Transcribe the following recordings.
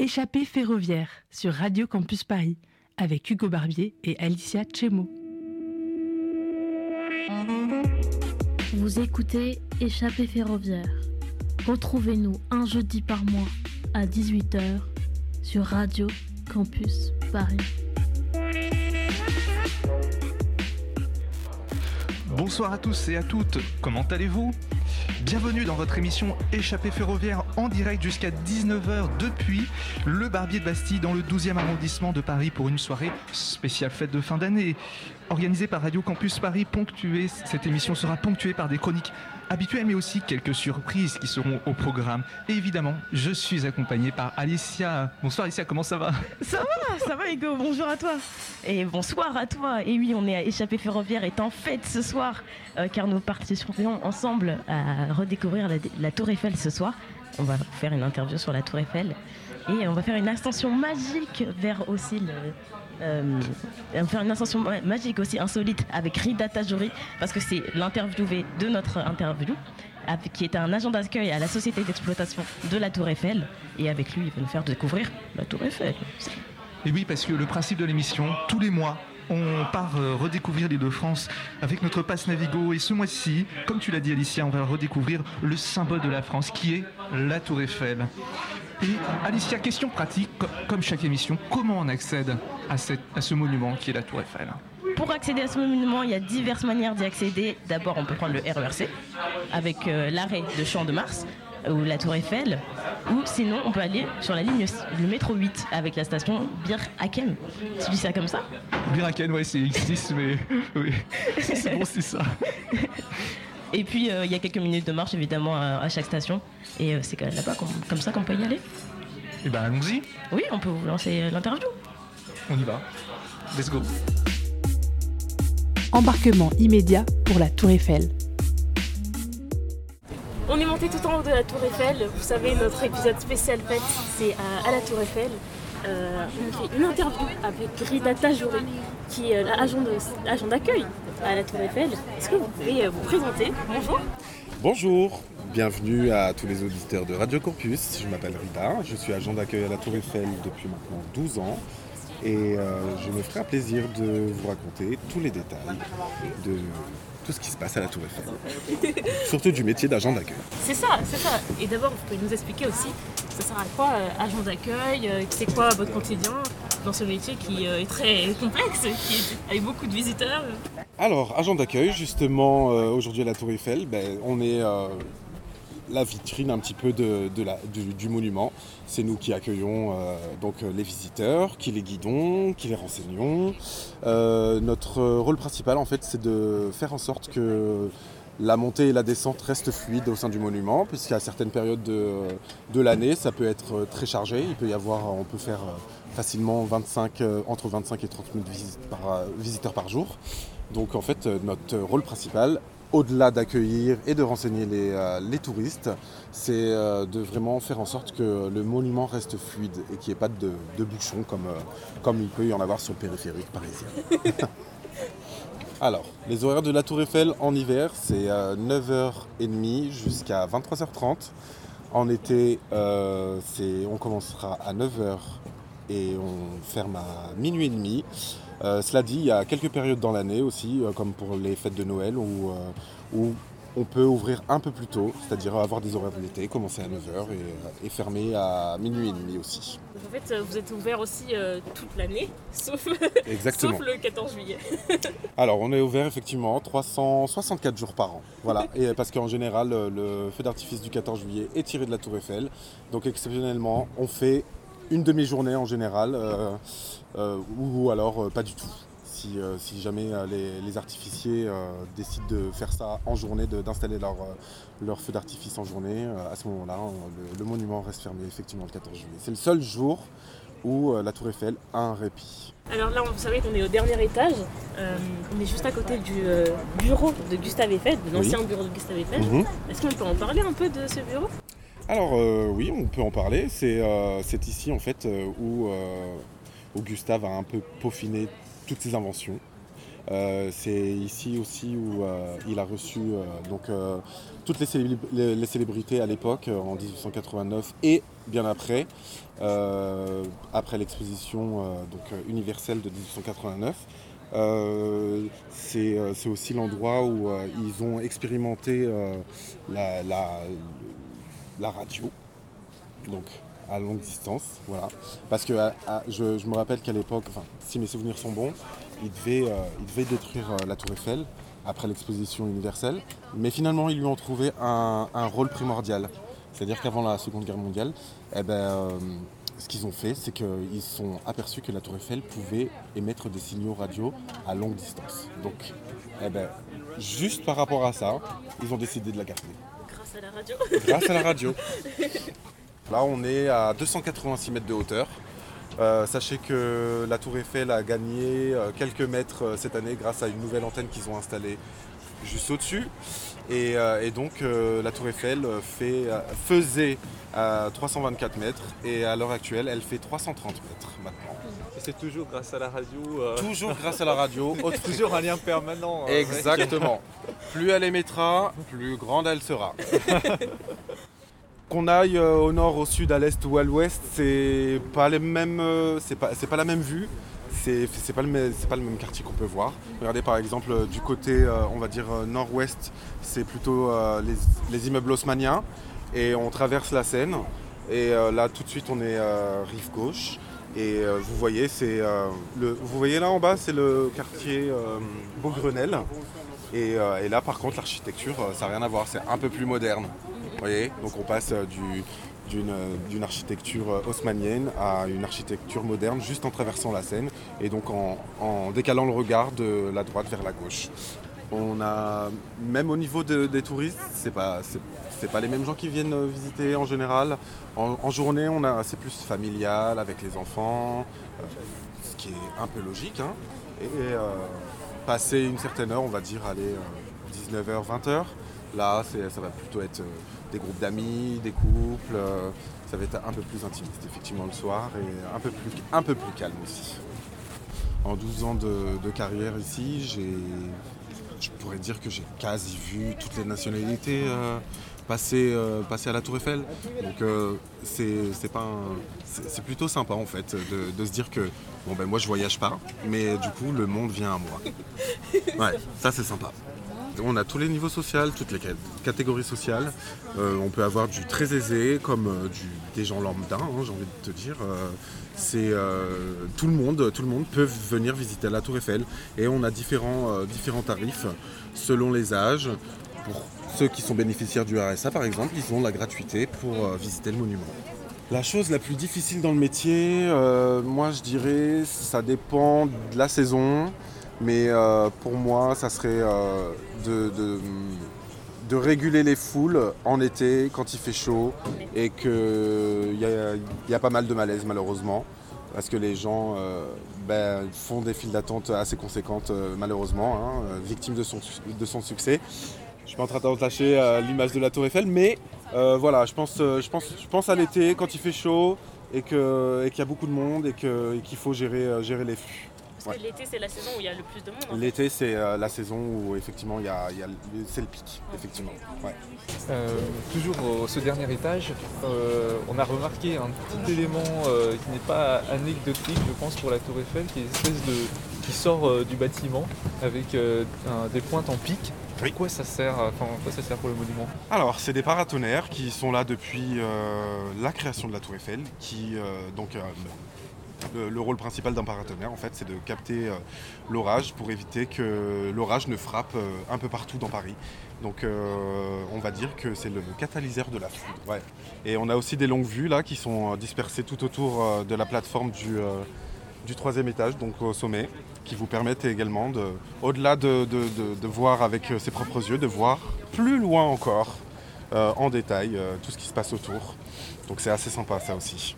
Échappée ferroviaire sur Radio Campus Paris avec Hugo Barbier et Alicia Chemo. Vous écoutez Échappée ferroviaire. Retrouvez-nous un jeudi par mois à 18h sur Radio Campus Paris. Bonsoir à tous et à toutes, comment allez-vous? Bienvenue dans votre émission Échappée ferroviaire en direct jusqu'à 19h depuis le Barbier de Bastille dans le 12e arrondissement de Paris pour une soirée spéciale fête de fin d'année. Organisée par Radio Campus Paris, ponctuée, cette émission sera ponctuée par des chroniques habituelles mais aussi quelques surprises qui seront au programme. Et évidemment, je suis accompagné par Alicia. Bonsoir Alicia, comment ça va? Ça va, ça va Hugo, bonjour à toi. Et bonsoir à toi. Et oui, on est à Échappée ferroviaire est en fête ce soir euh, car nous participons ensemble à redécouvrir la, Tour Eiffel ce soir. On va faire une interview sur la Tour Eiffel et on va faire une ascension magique vers aussi le, euh, on va faire une ascension ma- magique aussi insolite avec Rida Tajori parce que c'est l'interviewé de notre interview qui est un agent d'accueil à la société d'exploitation de la Tour Eiffel et avec lui il va nous faire découvrir la Tour Eiffel. Et oui, parce que le principe de l'émission, tous les mois, on part euh, redécouvrir l'île de France avec notre passe Navigo. Et ce mois-ci, comme tu l'as dit Alicia, on va redécouvrir le symbole de la France qui est la Tour Eiffel. Et Alicia, question pratique, co- comme chaque émission, comment on accède à ce monument qui est la Tour Eiffel? Pour accéder à ce monument, il y a diverses manières d'y accéder. D'abord, on peut prendre le RERC avec euh, l'arrêt de Champ de Mars ou la Tour Eiffel. Ou sinon, on peut aller sur la ligne, le métro 8 avec la station Bir Haken. Tu dis ça comme ça? Biraken, ouais, c'est X6, mais oui, c'est bon, c'est ça. Et puis, euh, il y a quelques minutes de marche évidemment à, à chaque station. Et euh, c'est quand même là-bas comme ça qu'on peut y aller. Et ben allons-y, Oui, on peut vous lancer euh, l'interview. on y va. Let's go. Embarquement immédiat pour la Tour Eiffel. Tout en haut de la Tour Eiffel. Vous savez, notre épisode spécial fête, c'est à, à la Tour Eiffel. Euh, on fait une interview avec Rida Tajouri, qui est l'agent de- agent d'accueil à la Tour Eiffel. Est-ce que vous pouvez euh, vous présenter? Bonjour. Bonjour, bienvenue à tous les auditeurs de Radio Campus. Je m'appelle Rida, je suis agent d'accueil à la Tour Eiffel depuis maintenant 12 ans et euh, je me ferai un plaisir de vous raconter tous les détails de tout ce qui se passe à la Tour Eiffel. Surtout du métier d'agent d'accueil. C'est ça, c'est ça. Et d'abord, vous pouvez nous expliquer aussi, ça sert à quoi euh, agent d'accueil euh, C'est quoi votre quotidien dans ce métier qui euh, est très complexe, qui est, avec beaucoup de visiteurs? Alors, agent d'accueil, justement, aujourd'hui à la Tour Eiffel, ben, on est la vitrine un petit peu de, du, monument. C'est nous qui accueillons euh, donc euh, les visiteurs, qui les guidons, qui les renseignons. Euh, notre rôle principal, en fait, c'est de faire en sorte que la montée et la descente restent fluides au sein du monument, puisqu'à certaines périodes de, de l'année, ça peut être très chargé. Il peut y avoir, on peut faire facilement 25, euh, entre 25 et 30 000 visites par, euh, visiteurs par jour. Donc en fait, notre rôle principal, au-delà d'accueillir et de renseigner les, euh, les touristes, c'est euh, de vraiment faire en sorte que le monument reste fluide et qu'il n'y ait pas de, de bouchons comme, euh, comme il peut y en avoir sur le périphérique parisien. Alors, les horaires de la Tour Eiffel en hiver, c'est euh, 9h30 jusqu'à 23h30. En été, c'est- on commencera à 9h et on ferme à minuit et demi. Euh, cela dit, il y a quelques périodes dans l'année aussi, euh, comme pour les fêtes de Noël, où, euh, où on peut ouvrir un peu plus tôt, c'est-à-dire avoir des horaires de l'été, commencer à 9h et, et fermer à minuit et demi aussi. Donc, En fait, vous êtes ouvert aussi toute l'année, sauf, Exactement. sauf le 14 juillet. Alors, on est ouvert effectivement 364 jours par an. Voilà, et parce qu'en général, le feu d'artifice du 14 juillet est tiré de la Tour Eiffel. Donc, exceptionnellement, on fait une demi-journée en général, euh, euh, ou, alors euh, pas du tout. Si, si jamais les, les artificiers décident de faire ça en journée, d'installer leur, leur feu d'artifice en journée, à ce moment-là, le, le monument reste fermé effectivement le 14 juillet. C'est le seul jour où la Tour Eiffel a un répit. Alors là, vous savez qu'on est au dernier étage. Euh, on est juste à côté du euh, bureau de Gustave Eiffel, de l'ancien bureau de Gustave Eiffel. Mhm. Est-ce qu'on peut en parler un peu de ce bureau? Alors euh, oui, on peut en parler. C'est euh, ici en fait euh, où, Gustave a un peu peaufiné toutes ses inventions. C'est ici aussi où il a reçu donc, toutes les, célébri- les- les célébrités à l'époque, en 1889, et bien après, après l'exposition universelle de 1889. Euh, c'est aussi l'endroit où ils ont expérimenté la- la radio, donc à longue distance, voilà. Parce que je, me rappelle qu'à l'époque, enfin, si mes souvenirs sont bons, ils devaient, euh, détruire euh, la Tour Eiffel après l'exposition universelle, mais finalement ils lui ont trouvé un, un rôle primordial. C'est-à-dire qu'avant la Seconde Guerre mondiale, eh ben, euh, ce qu'ils ont fait, c'est qu'ils se sont aperçus que la Tour Eiffel pouvait émettre des signaux radio à longue distance. Donc, eh ben, juste par rapport à ça, ils ont décidé de la garder. Grâce à la radio. Grâce à la radio. Là, on est à 286 mètres de hauteur. Euh, sachez que la Tour Eiffel a gagné euh, quelques mètres euh, cette année grâce à une nouvelle antenne qu'ils ont installée juste au-dessus. Et, euh, et donc, euh, la Tour Eiffel fait, euh, faisait euh, 324 mètres et à l'heure actuelle, elle fait 330 mètres maintenant. C'est toujours grâce à la radio. euh, Toujours grâce à la radio. toujours un lien permanent. avec- Exactement. plus elle émettra, plus grande elle sera. Qu'on aille euh, au nord, au sud, à l'est ou à l'ouest, c'est pas euh, pas, la même vue. C'est pas, le pas le même quartier qu'on peut voir. Regardez par exemple euh, du côté, on va dire nord-ouest, c'est plutôt les, les immeubles haussmanniens et on traverse la Seine. Et là tout de suite on est rive gauche. Et vous voyez, vous voyez là en bas, c'est le quartier euh, Beaugrenelle. Et, euh, et là, par contre, l'architecture, euh, ça n'a rien à voir. C'est un peu plus moderne. Vous voyez Donc, on passe euh, du- d'une architecture haussmannienne à une architecture moderne juste en traversant la Seine et donc en, décalant le regard de la droite vers la gauche. On a, même au niveau de- des touristes, c'est pas, c'est- pas les mêmes gens qui viennent visiter en général. En, journée, on a, c'est plus familial avec les enfants, ce qui est un peu logique. hein. Passer une certaine heure, on va dire, aller 19h, 20h, là, ça va plutôt être euh, des groupes d'amis, des couples. euh, ça va être un peu plus intimiste, effectivement, le soir et un peu plus, calme aussi. En 12 ans de, carrière ici, je pourrais dire que j'ai quasi vu toutes les nationalités euh, passer, euh, passer à la Tour Eiffel. Donc euh, c'est, pas plutôt sympa en fait de, de se dire que bon ben moi je voyage pas, mais du coup le monde vient à moi. Ouais, ça c'est sympa. On a tous les niveaux sociaux, toutes les cat- catégories sociales. Euh, on peut avoir du très aisé comme du- des gens lambda, hein, j'ai envie de te dire. C'est tout le monde, tout le monde peut venir visiter la Tour Eiffel et on a différents, différents tarifs selon les âges. Pour ceux qui sont bénéficiaires du RSA par exemple, ils ont la gratuité pour euh, visiter le monument. La chose la plus difficile dans le métier, euh, moi je dirais, ça dépend de la saison, mais euh, pour moi ça serait de, réguler les foules en été quand il fait chaud et qu'il y a, y a pas mal de malaise malheureusement parce que les gens ben, font des files d'attente assez conséquentes malheureusement, hein, victimes de son succès. Je suis pas en train d'attacher euh, l'image de la Tour Eiffel, mais euh, voilà, je pense, euh, je, pense, je pense à l'été quand il fait chaud et que- et qu'il y a beaucoup de monde et qu'il faut gérer, euh, gérer les flux. Parce que l'été, c'est la saison où il y a le plus de monde. fait. L'été, c'est euh, la saison où effectivement il y a, il y a c'est le pic, effectivement. Ouais. Euh, toujours au ce dernier étage, euh, on a remarqué un petit élément euh, qui n'est pas anecdotique, je pense, pour la Tour Eiffel, qui est une espèce de qui sort euh, du bâtiment avec euh, un- des pointes en pic. Oui. Quoi ça sert Enfin, quoi ça sert pour le monument Alors, c'est des paratonnerres qui sont là depuis euh, la création de la Tour Eiffel, qui euh, donc euh, le, le rôle principal d'un paratonnerre, en fait, c'est de capter euh, l'orage pour éviter que l'orage ne frappe euh, un peu partout dans Paris. Donc, euh, on va dire que c'est le catalyseur de la foudre. Ouais. Et on a aussi des longues vues là qui sont euh, dispersées tout autour euh, de la plateforme du, euh, du troisième étage, donc au sommet, qui vous permettent également, de, au-delà de, de- de- voir avec euh, ses propres yeux, de voir plus loin encore, euh, en détail, euh, tout ce qui se passe autour. Donc c'est assez sympa ça aussi.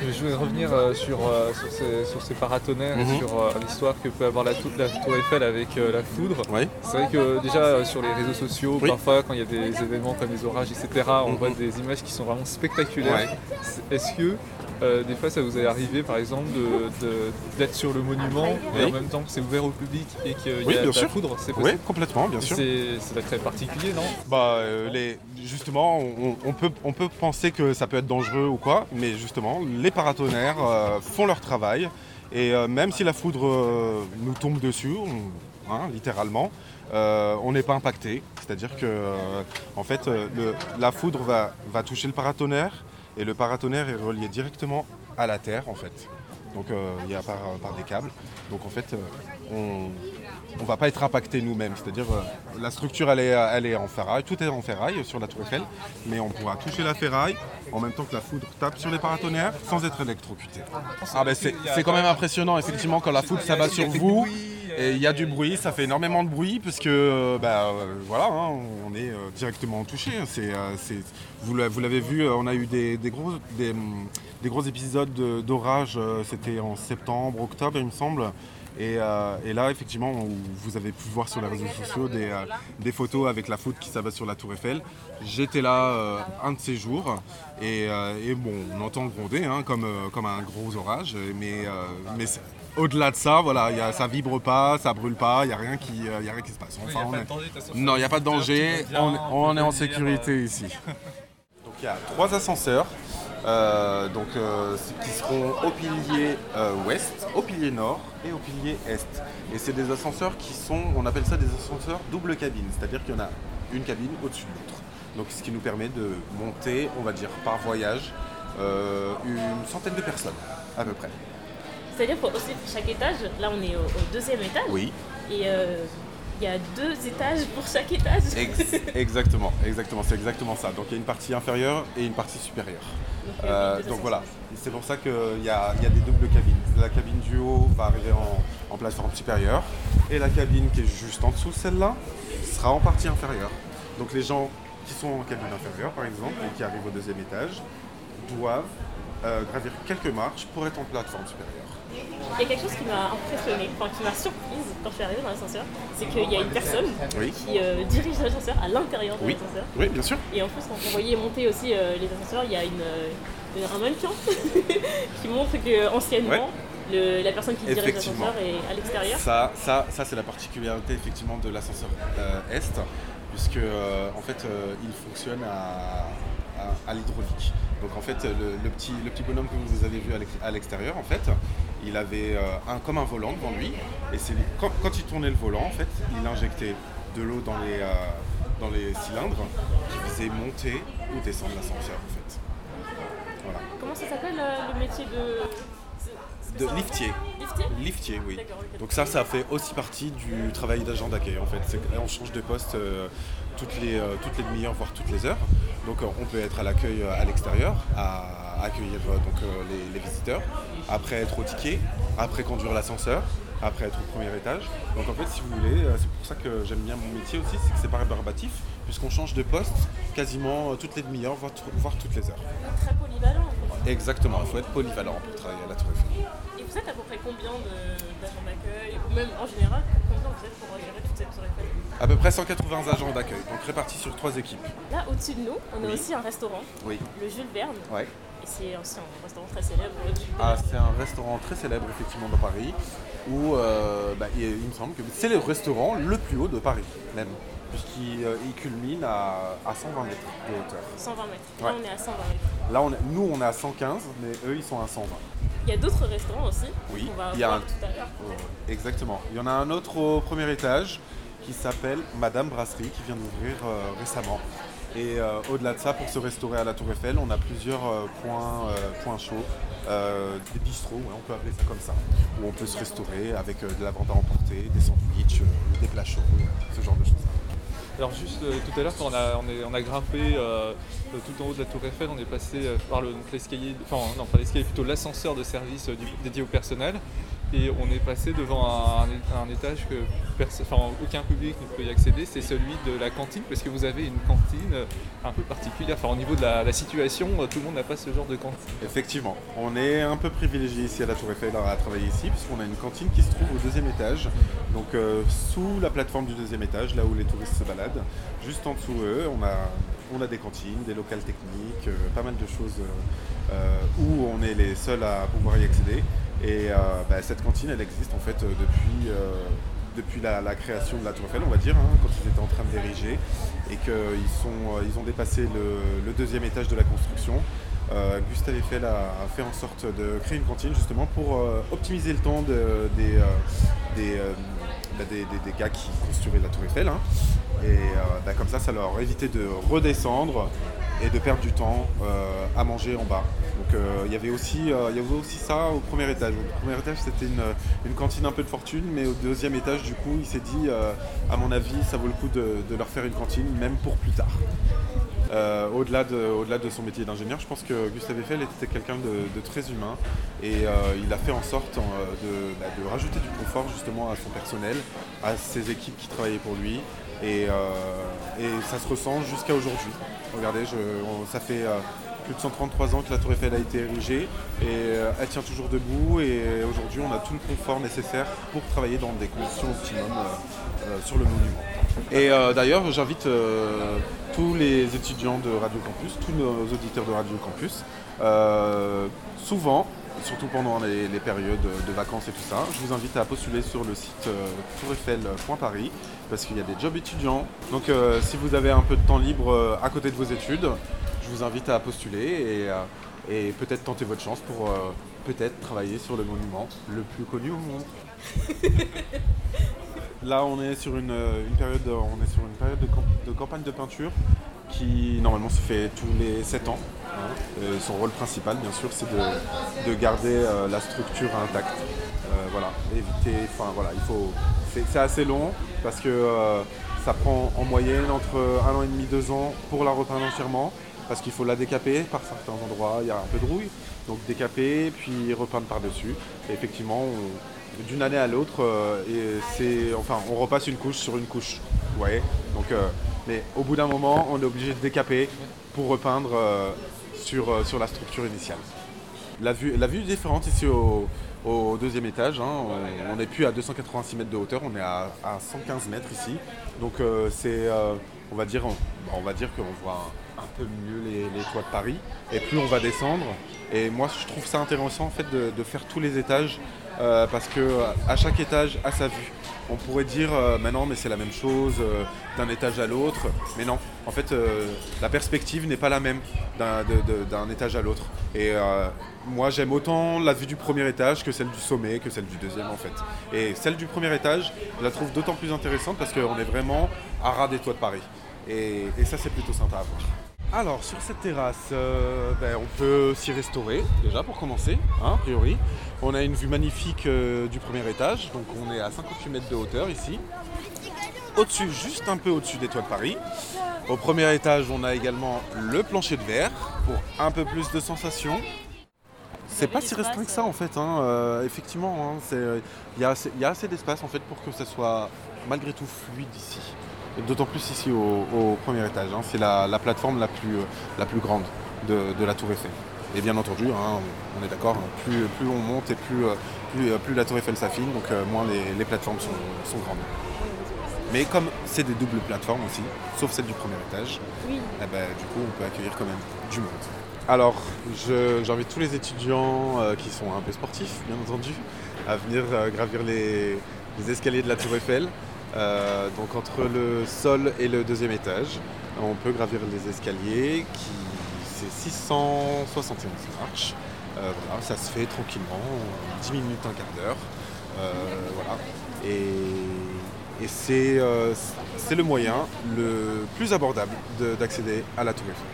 Je voulais revenir euh, sur, euh, sur, ces, sur ces paratonnerres Mhm. et sur euh, l'histoire que peut avoir la, tou- la Tour Eiffel avec la foudre. Oui. C'est vrai que déjà sur les réseaux sociaux, Oui. parfois quand il y a des événements comme les orages, etc., on Mhm. voit des images qui sont vraiment spectaculaires. Ouais. Est-ce que euh, des fois ça vous est arrivé par exemple d'être sur le monument et Oui. en même temps que c'est ouvert au public et qu'il y a Oui, de la sûr. foudre, c'est Oui, possible complètement, bien sûr. C'est très particulier, non? Bah, euh, les, justement, on, on peut, on peut penser que ça peut être dangereux ou quoi, mais justement, les paratonnerres euh, font leur travail. Et même si la foudre nous tombe dessus, on- hein, littéralement, euh, on n'est pas impacté. C'est-à-dire que, euh, en fait, euh, le- la foudre va, va toucher le paratonnerre et le paratonnerre est relié directement à la terre, en fait. Donc, euh, il y a par, par des câbles. Donc, en fait, euh, on, on va pas être impacté nous-mêmes. C'est-à-dire euh, la structure elle est, elle est en ferraille, tout est en ferraille sur la tour Eiffel, mais on pourra toucher la ferraille en même temps que la foudre tape sur les paratonnerres sans être électrocuté. Ah ben c'est quand même impressionnant effectivement quand la foudre s'abat sur vous et il y a du bruit, ça fait énormément de bruit parce que euh, bah, euh, voilà, hein, on est euh, directement touché. Euh, c'est- vous l'a- vous l'avez vu, euh, on a eu des, des gros, des, des gros épisodes de- d'orage, euh, c'était en septembre, octobre il me semble. Et, euh, et là, effectivement, on- vous avez pu voir sur les réseaux sociaux des, euh, des photos avec la foudre qui s'abat sur la tour Eiffel. J'étais là euh, un de ces jours et, et bon, on entend gronder hein, comme, comme un gros orage, mais, au-delà de ça, voilà, il y a, ça vibre pas, ça brûle pas, il n'y a, rien qui, il y a rien qui se passe. Enfin, on est- non, il n'y a pas de danger, on, on est en sécurité ici. Il y a trois ascenseurs euh, donc, euh, qui seront au pilier euh, ouest, au pilier nord et au pilier est. Et c'est des ascenseurs qui sont, on appelle ça des ascenseurs double cabine, c'est-à-dire qu'il y en a une cabine au-dessus de l'autre. Donc ce qui nous permet de monter, on va dire, par voyage, une centaine de personnes à peu près. C'est-à-dire pour aussi pour chaque étage, là on est au, au deuxième étage? Oui, et il y a deux étages pour chaque étage. ex- exactement, exactement, c'est exactement ça. Donc il y a une partie inférieure et une partie supérieure. Donc, Euh, donc voilà, c'est pour ça qu'il y a, y a des doubles cabines. La cabine du haut va arriver en, en plateforme supérieure et la cabine qui est juste en dessous, celle-là, sera en partie inférieure. Donc les gens qui sont en cabine inférieure, par exemple, et qui arrivent au deuxième étage, doivent euh, gravir quelques marches pour être en plateforme supérieure. Il y a quelque chose qui m'a impressionnée, enfin qui m'a surprise quand je suis arrivée dans l'ascenseur, c'est qu'il y a une personne Oui, qui euh, dirige l'ascenseur à l'intérieur de Oui. l'ascenseur. oui, bien sûr. Et en plus, quand vous voyez monter aussi euh, les ascenseurs, il y a une, une- un mannequin qui montre que anciennement, le- la personne qui dirige l'ascenseur est à l'extérieur. Ça, ça, ça c'est la particularité effectivement de l'ascenseur Est, puisque en fait il fonctionne à, à- à l'hydraulique. Donc en fait le, le petit, le petit bonhomme que vous avez vu à l'ex- à l'extérieur, en fait, il avait euh, un, comme un volant devant lui, et c'est quand, quand il tournait le volant, en fait, il injectait de l'eau dans les, euh, dans les cylindres qui faisaient monter ou descendre l'ascenseur en fait. Voilà. Comment ça s'appelle euh, le métier de. De liftier. Liftier Liftier, oui. Donc ça, ça fait aussi partie du travail d'agent d'accueil en fait. C'est qu'on change de poste euh, toutes les, euh, toutes les demi-heures, voire toutes les heures. Donc euh, on peut être à l'accueil euh, à l'extérieur, à accueillir donc, les, les visiteurs, après être au ticket, après conduire l'ascenseur, après être au premier étage. Donc en fait, si vous voulez, c'est pour ça que j'aime bien mon métier aussi, c'est que c'est pas rébarbatif, puisqu'on change de poste quasiment toutes les demi-heures, voire, voire toutes les heures. Très polyvalent. en fait. Exactement, il faut être polyvalent pour travailler à la Tour Eiffel. Et vous êtes à peu près combien d'agents d'accueil Ou même en général, combien vous êtes pour gérer toute cette tour Eiffel? À peu près 180 agents d'accueil, donc répartis sur trois équipes. Là, au-dessus de nous, on a Oui. aussi un restaurant, Oui. le Jules Verne. Ouais. Et c'est aussi un restaurant très célèbre. Ah, c'est un restaurant très célèbre effectivement dans Paris, où euh, bah, il, il me semble que c'est le restaurant le plus haut de Paris même, puisqu'il euh, culmine à, à 120 mètres de hauteur. 120 mètres. Ouais. Là, on est à 120 mètres. Là, on est- nous on est à 115, mais eux ils sont à 120. Il y a d'autres restaurants aussi. Oui, On va il y a voir un- tout à l'heure. Euh, exactement. Il y en a un autre au premier étage qui s'appelle Madame Brasserie, qui vient d'ouvrir euh, récemment. Et euh, au-delà de ça, pour se restaurer à la Tour Eiffel, on a plusieurs euh, points, points chauds, des bistrots, on peut appeler ça comme ça, où on peut se restaurer avec de la vente à emporter, des sandwichs, des plats chauds, ce genre de choses. Alors juste tout à l'heure quand on a, grimpé tout en haut de la tour Eiffel, on est passé par l'escalier, enfin non pas l'escalier, plutôt l'ascenseur de service dédié au personnel et on est passé devant un, étage que aucun public ne peut y accéder, c'est celui de la cantine parce que vous avez une cantine euh, un peu particulière, enfin au niveau de la, la situation, euh, tout le monde n'a pas ce genre de cantine. Effectivement, on est un peu privilégié ici à la Tour Eiffel à travailler ici, puisqu'on a une cantine qui se trouve au deuxième étage, donc euh, sous la plateforme du deuxième étage, là où les touristes se baladent. Juste en dessous eux, on a on a des cantines, des locales techniques, pas mal de choses où on est les seuls à pouvoir y accéder. Et bah, cette cantine, elle existe en fait depuis depuis la, création de la Tour Eiffel, on va dire, hein, quand ils étaient en train de diriger, et qu'ils ils ont dépassé le, deuxième étage de la construction. Euh, Gustave Eiffel a, fait en sorte de créer une cantine justement pour euh, optimiser le temps euh, bah, des, des, gars qui construisaient la tour Eiffel. Hein. Et bah, comme ça, ça leur évitait de redescendre et de perdre du temps à manger en bas. Donc il y avait aussi, il y avait aussi ça au premier étage. Au premier étage, c'était une, cantine un peu de fortune, mais au deuxième étage, du coup, il s'est dit, à mon avis, ça vaut le coup de leur faire une cantine, même pour plus tard. Euh, au-delà de, son métier d'ingénieur, je pense que Gustave Eiffel était quelqu'un de, très humain et euh, il a fait en sorte euh, bah, de, rajouter du confort justement à son personnel, à ses équipes qui travaillaient pour lui et, ça se ressent jusqu'à aujourd'hui. Regardez, ça fait plus de 133 ans que la tour Eiffel a été érigée et elle tient toujours debout et aujourd'hui on a tout le confort nécessaire pour travailler dans des conditions optimum sur le monument. Et d'ailleurs j'invite tous les étudiants de Radio Campus, tous nos auditeurs de Radio Campus, euh, souvent, surtout pendant les, périodes de vacances et tout ça, je vous invite à postuler sur le site euh, toureiffel.paris parce qu'il y a des jobs étudiants. Donc euh, si vous avez un peu de temps libre à côté de vos études, je vous invite à postuler et, et peut-être tenter votre chance pour peut-être travailler sur le monument le plus connu au monde. Là, on est sur une, période, on est sur une période de, campagne de peinture qui normalement se fait tous les 7 ans. Hein. son rôle principal, bien sûr, c'est de, garder euh, la structure intacte. Euh, voilà, éviter, enfin voilà, il faut, c'est assez long parce que euh, ça prend en moyenne entre un an et demi, deux ans pour la repeindre entièrement parce qu'il faut la décaper par certains endroits, il y a un peu de rouille, donc décaper puis repeindre par-dessus. Et effectivement, d'une année à l'autre, euh, c'est, enfin, on repasse une couche sur une couche. Donc, euh, mais au bout d'un moment, on est obligé de décaper pour repeindre euh, sur, sur la structure initiale. La vue, la vue est différente ici au, deuxième étage. Hein. On n'est plus à 286 mètres de hauteur, on est à, 115 mètres ici. Donc c'est, on va dire, on, va dire qu'on voit mieux les, toits de Paris. Et plus on va descendre, et moi je trouve ça intéressant en fait de faire tous les étages euh, parce que euh, à chaque étage a sa vue. On pourrait dire euh, maintenant mais c'est la même chose d'un étage à l'autre, mais non. En fait, la perspective n'est pas la même d'un étage à l'autre. Et moi, j'aime autant la vue du premier étage que celle du sommet, que celle du deuxième en fait. Et celle du premier étage, je la trouve d'autant plus intéressante parce qu'on est vraiment à ras des toits de Paris. Et, et ça, c'est plutôt sympa à voir. Alors sur cette terrasse, euh, ben, on peut s'y restaurer déjà pour commencer, hein, a priori. On a une vue magnifique euh, du premier étage, donc on est à 58 mètres de hauteur ici. Au-dessus, juste un peu au-dessus des toits de Paris. Au premier étage, on a également le plancher de verre pour un peu plus de sensations. C'est pas si restreint que ça en fait, hein. euh, effectivement, hein, il y, a assez d'espace en fait pour que ça soit malgré tout fluide ici. D'autant plus ici au, premier étage. Hein. C'est la, plateforme la plus, la plus grande de, la Tour Eiffel. Et bien entendu, hein, on est d'accord, hein, plus, plus, on monte et plus, plus, plus, la Tour Eiffel s'affine, donc euh, moins les, plateformes sont, grandes. Mais comme c'est des doubles plateformes aussi, sauf celle du premier étage, eh ben, du coup on peut accueillir quand même du monde. Alors j'invite tous les étudiants euh, qui sont un peu sportifs, bien entendu, à venir euh, gravir les, les escaliers de la Tour Eiffel. Euh, donc entre le sol et le deuxième étage, on peut gravir les escaliers qui c'est 671 marches. Euh, voilà, ça se fait tranquillement, 10 minutes, un quart d'heure. Euh, voilà. Et, c'est, le moyen le plus abordable d'accéder à la Tour Eiffel.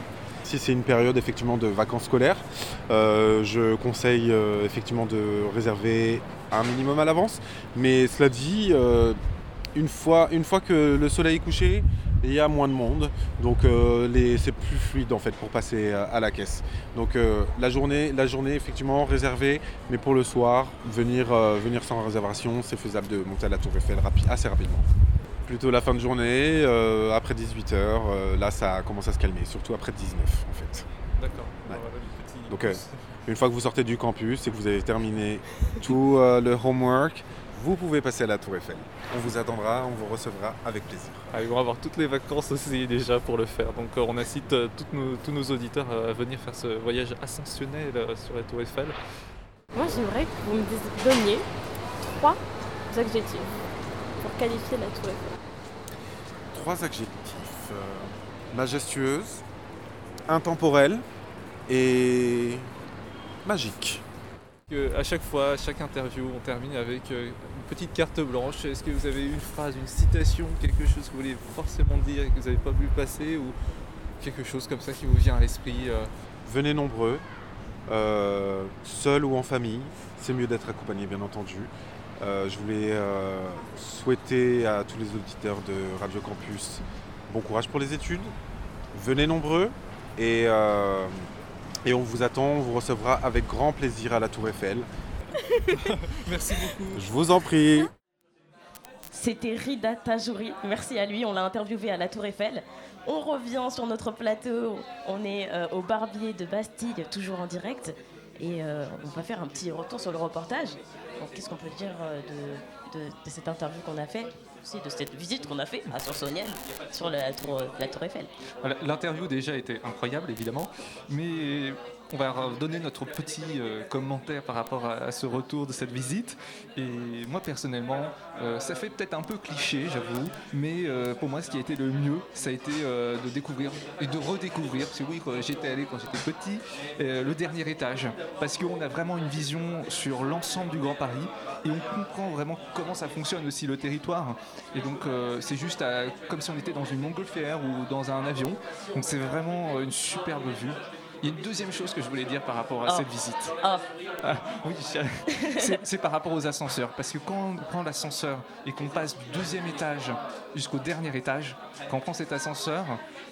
Si c'est une période effectivement de vacances scolaires, je conseille effectivement de réserver un minimum à l'avance. Mais cela dit, une fois, une fois que le soleil est couché, il y a moins de monde, donc euh, c'est plus fluide en fait pour passer euh, à la caisse. Donc euh, la, journée, la journée effectivement réservée, mais pour le soir, venir, venir sans réservation, c'est faisable de monter à la Tour Eiffel assez rapidement. Plutôt la fin de journée, après 18h, là ça commence à se calmer, surtout après 19 en fait. D'accord. Donc une fois que vous sortez du campus et que vous avez terminé tout le homework, vous pouvez passer à la Tour Eiffel. On vous attendra, on vous recevra avec plaisir. Ah, ils vont avoir toutes les vacances aussi déjà pour le faire. Donc euh, on incite euh, toutes nos- tous nos auditeurs euh, à venir faire ce voyage ascensionnel sur la Tour Eiffel. Moi, j'aimerais que vous me donniez trois adjectifs pour qualifier la Tour Eiffel. Trois adjectifs. euh, majestueuse, intemporelle et magique. Que à chaque fois, à chaque interview, on termine avec petite carte blanche. Est-ce que vous avez une phrase, une citation, quelque chose que vous voulez forcément dire et que vous n'avez pas vu passer ou quelque chose comme ça qui vous vient à l'esprit euh, Venez nombreux, euh, seul ou en famille. C'est mieux d'être accompagné, bien entendu. Euh, je voulais souhaiter à tous les auditeurs de Radio Campus bon courage pour les études. Venez nombreux et on vous attend, on vous recevra avec grand plaisir à la Tour Eiffel. Merci beaucoup. Je vous en prie. C'était Rida Tajouri. Merci à lui, on l'a interviewé à la Tour Eiffel. On revient sur notre plateau. On est euh, au Barbier de Bastille, toujours en direct. Et euh, on va faire un petit retour sur le reportage. Qu'est-ce qu'on peut dire euh, de, de- de cette interview qu'on a fait aussi de cette visite qu'on a fait à Sansoniel sur la tour, la tour Eiffel? Voilà, L'interview déjà était incroyable évidemment, mais on va donner notre petit euh, commentaire par rapport à, ce retour de cette visite. Et moi personnellement, euh, ça fait peut-être un peu cliché, j'avoue, mais euh, pour moi ce qui a été le mieux, ça a été de découvrir et de redécouvrir, parce que oui, j'étais allé quand j'étais petit, le dernier étage, parce qu'on a vraiment une vision sur l'ensemble du Grand Paris et on comprend vraiment comment ça fonctionne aussi le territoire. Et donc c'est juste comme si on était dans une montgolfière ou dans un avion. Donc c'est vraiment une superbe vue. Il y a une deuxième chose que je voulais dire par rapport à Ah. cette visite. Ah, Ah, oui, c'est- par rapport aux ascenseurs. Parce que quand on prend l'ascenseur et qu'on passe du deuxième étage jusqu'au dernier étage, quand on prend cet ascenseur,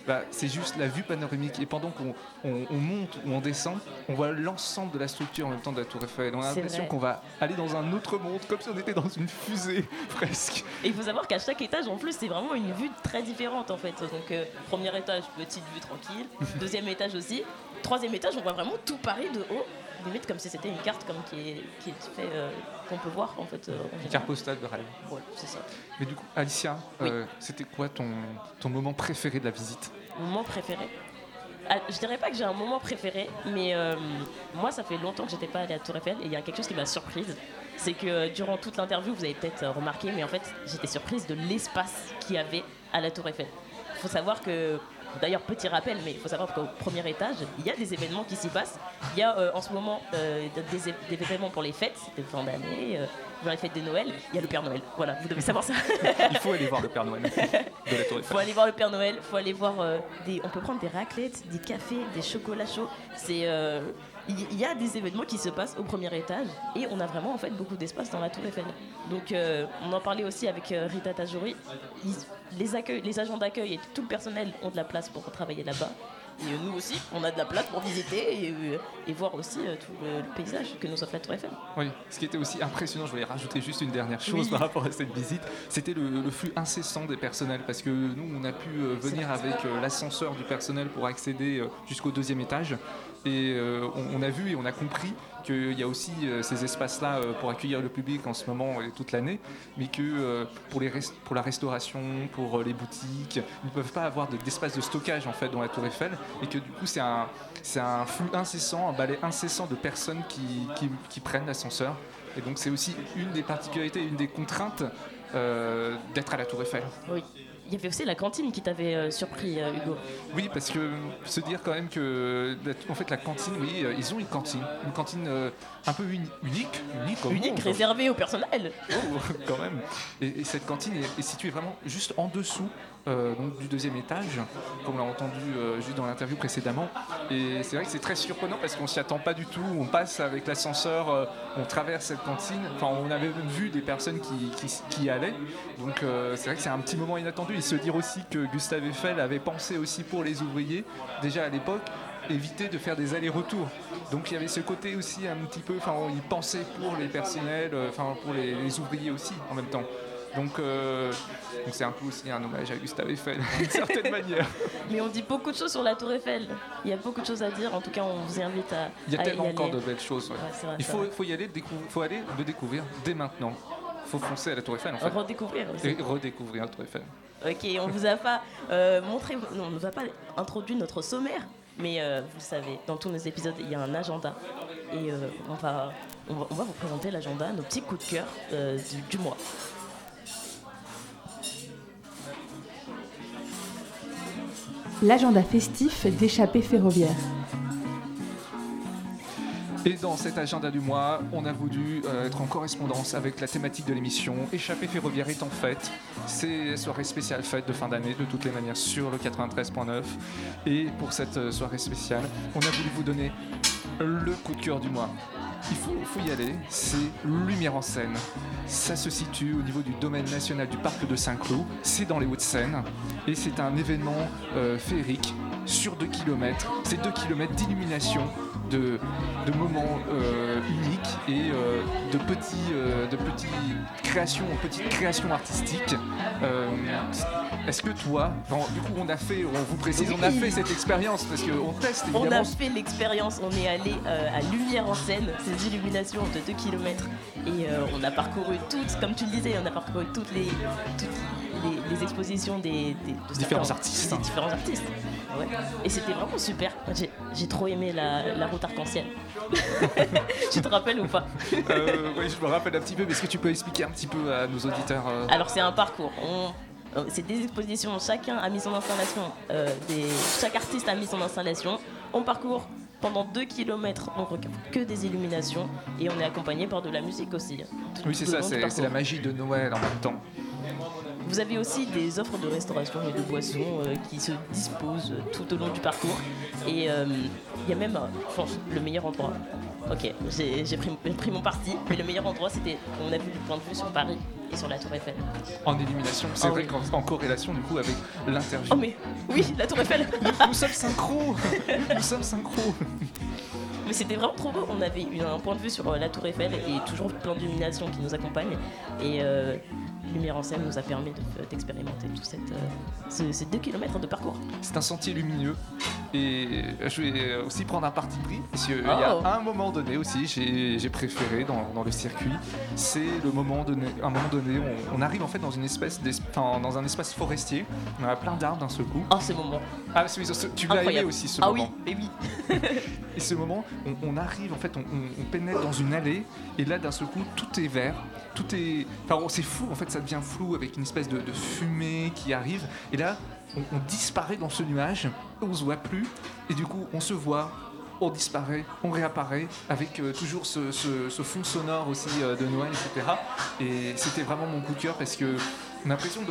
bah, c'est juste la vue panoramique. Et pendant qu'on on- on monte ou on descend, on voit l'ensemble de la structure en même temps de la Tour Eiffel. On a l'impression qu'on va aller dans un autre monde, comme si on était dans une fusée, presque. Et il faut savoir qu'à chaque étage, en plus, c'est vraiment une vue très différente en fait. Donc, euh, premier étage, petite vue tranquille. Deuxième étage aussi. Troisième étage, on voit vraiment tout Paris de haut. Limite comme si c'était une carte comme qui est, qui est fait, euh, qu'on peut voir en fait. euh, en Une général. carte postale de rêve. Voilà, c'est ça. Mais du coup, Alicia, Oui. euh, c'était quoi ton, ton moment préféré de la visite? Mon moment préféré? Ah, Je dirais pas que j'ai un moment préféré, mais euh, moi, ça fait longtemps que j'étais pas allée à la Tour Eiffel et il y a quelque chose qui m'a surprise. C'est que durant toute l'interview, vous avez peut-être remarqué, mais en fait, j'étais surprise de l'espace qu'il y avait à la Tour Eiffel. Il faut savoir que, d'ailleurs, petit rappel, mais il faut savoir qu'au premier étage, il y a des événements qui s'y passent. Il y a euh, en ce moment euh, des, événements pour les fêtes, de fin d'année, euh, les fêtes de Noël. Il y a le Père Noël. Voilà, vous devez savoir ça. Il faut aller voir le Père Noël Eiffel. faut aller voir le Père Noël, faut aller voir des. On peut prendre des raclettes, des cafés, des chocolats chauds. C'est. Il y a des événements qui se passent au premier étage et on a vraiment en fait beaucoup d'espace dans la Tour Eiffel. Donc euh, on en parlait aussi avec euh, Rita Tajouri. Les, accueils, les agents d'accueil et tout le personnel ont de la place pour travailler là-bas. Et euh, nous aussi, on a de la place pour visiter et, et voir aussi tout le, le paysage que nous offre la Tour Eiffel. Oui, ce qui était aussi impressionnant, je voulais rajouter juste une dernière chose Oui. par rapport à cette visite, c'était le, le flux incessant des personnels parce que nous, on a pu venir avec l'ascenseur du personnel pour accéder jusqu'au deuxième étage et euh, on, a vu et on a compris qu'il y a aussi euh, ces espaces-là euh, pour accueillir le public en ce moment et toute l'année, mais que pour, la restauration, pour les boutiques, ils ne peuvent pas avoir de- d'espace de stockage en fait dans la Tour Eiffel et que du coup c'est un, flux incessant, un balai incessant de personnes qui, qui- prennent l'ascenseur. Et donc c'est aussi une des particularités, une des contraintes d'être à la Tour Eiffel. Oui. Il y avait aussi la cantine qui t'avait euh, surpris, euh, Hugo. Oui, parce que se dire quand même que en fait la cantine, oui, euh, ils ont une cantine, une cantine euh, un peu uni- unique, unique, au Unique, monde. réservé au personnel. Oh, quand même. Et, et cette cantine est, est située vraiment juste en dessous euh, du deuxième étage, comme on l'a entendu euh, juste dans l'interview précédemment. Et c'est vrai que c'est très surprenant parce qu'on s'y attend pas du tout. On passe avec l'ascenseur, euh, on traverse cette cantine. Enfin, on avait même vu des personnes qui, y allaient. Donc c'est vrai que c'est un petit moment inattendu. Et se dire aussi que Gustave Eiffel avait pensé aussi pour les ouvriers, déjà à l'époque, éviter de faire des allers-retours. Donc il y avait ce côté aussi un petit peu, enfin il pensait pour les personnels, enfin pour les ouvriers aussi en même temps. Donc euh, donc c'est un peu aussi un hommage à Gustave Eiffel d'une certaine manière. Mais on dit beaucoup de choses sur la Tour Eiffel. Il y a beaucoup de choses à dire. En tout cas, on vous invite à. Il y a tellement encore de belles choses. ouais. Ouais, c'est vrai, Il faut, y aller, faut aller le découvrir dès maintenant. faut foncer à la Tour Eiffel en fait. Redécouvrir aussi. Et redécouvrir la Tour Eiffel. Ok, on vous a pas euh, montré, non, on nous a pas introduit notre sommaire, mais euh, vous le savez, dans tous nos épisodes, il y a un agenda et on, va, on, va, on va vous présenter l'agenda, nos petits coups de cœur du, du mois. L'agenda festif d'échappée ferroviaire. Et dans cet agenda du mois, on a voulu euh, être en correspondance avec la thématique de l'émission. Échappée ferroviaire est en fête. C'est soirée spéciale fête de fin d'année, de toutes les manières, sur le 93.9. Et pour cette euh, soirée spéciale, on a voulu vous donner le coup de cœur du mois. Il faut, y aller, c'est Lumière en scène. Ça se situe au niveau du domaine national du parc de Saint-Cloud. C'est dans les Hauts-de-Seine. Et c'est un événement euh, féerique sur 2 km. C'est 2 km d'illumination, de, de moments euh, uniques et euh, de, petits, euh, de petites créations, petites créations artistiques. Est-ce que toi, du coup on a fait, on vous précise, on a fait cette expérience parce qu'on teste On évidemment. a fait l'expérience, on est allé à Lumière en scène, ces illuminations de 2 km, et on a parcouru toutes, comme tu le disais, on a parcouru toutes les, toutes les, les expositions des, des- de Différents artistes. des différents artistes. Ouais. Et c'était vraiment super. J'ai- trop aimé la, la route arc-en-ciel. tu te rappelles ou pas Euh, oui, je me rappelle un petit peu, mais est-ce que tu peux expliquer un petit peu à nos auditeurs euh, Alors c'est un parcours. On- euh, c'est des expositions. Chacun a mis son installation. euh, des- chaque artiste a mis son installation. On parcourt pendant 2 km. On regarde que des illuminations et on est accompagné par de la musique aussi. tout- Oui, c'est ça, c'est la magie de Noël en même temps. Vous avez aussi des offres de restauration et de boissons euh, qui se disposent euh, tout au long du parcours. Et euh, il y a même, euh, je pense, le meilleur endroit. Ok, j'ai pris, mon parti, mais le meilleur endroit, c'était, on a vu du point de vue sur Paris et sur la Tour Eiffel. En illumination, c'est Ah vrai oui. qu'en en corrélation du coup avec l'interview. Oh mais oui, la Tour Eiffel Nous sommes synchro Nous sommes synchro Mais c'était vraiment trop beau. On avait eu un point de vue sur euh, la Tour Eiffel et toujours plein d'illuminations qui nous accompagnent. Et euh, Lumière en scène nous a permis de- d'expérimenter tout cette, euh, ce- ces deux kilomètres de parcours. C'est un sentier lumineux et je vais aussi prendre un parti pris parce qu'il y Oh. a un moment donné aussi j'ai préféré dans, dans le circuit c'est le moment donné un moment donné on, on arrive en fait dans une espèce enfin, dans un espace forestier on a plein d'arbres d'un seul coup Oh, ce moment. ah oui, ce- tu l'as aimé aussi ce Ah oui, moment mais oui. et ce moment on, on arrive en fait on, on- on pénètre dans une allée et là d'un seul coup tout est vert tout est enfin c'est flou en fait ça devient flou avec une espèce de, fumée qui arrive. Et là on, disparaît dans ce nuage on se voit plus. Et du coup on se voit on disparaît, on réapparaît avec euh, toujours ce, fond sonore aussi euh, de Noël, etc. Et c'était vraiment mon coup de cœur parce que a l'impression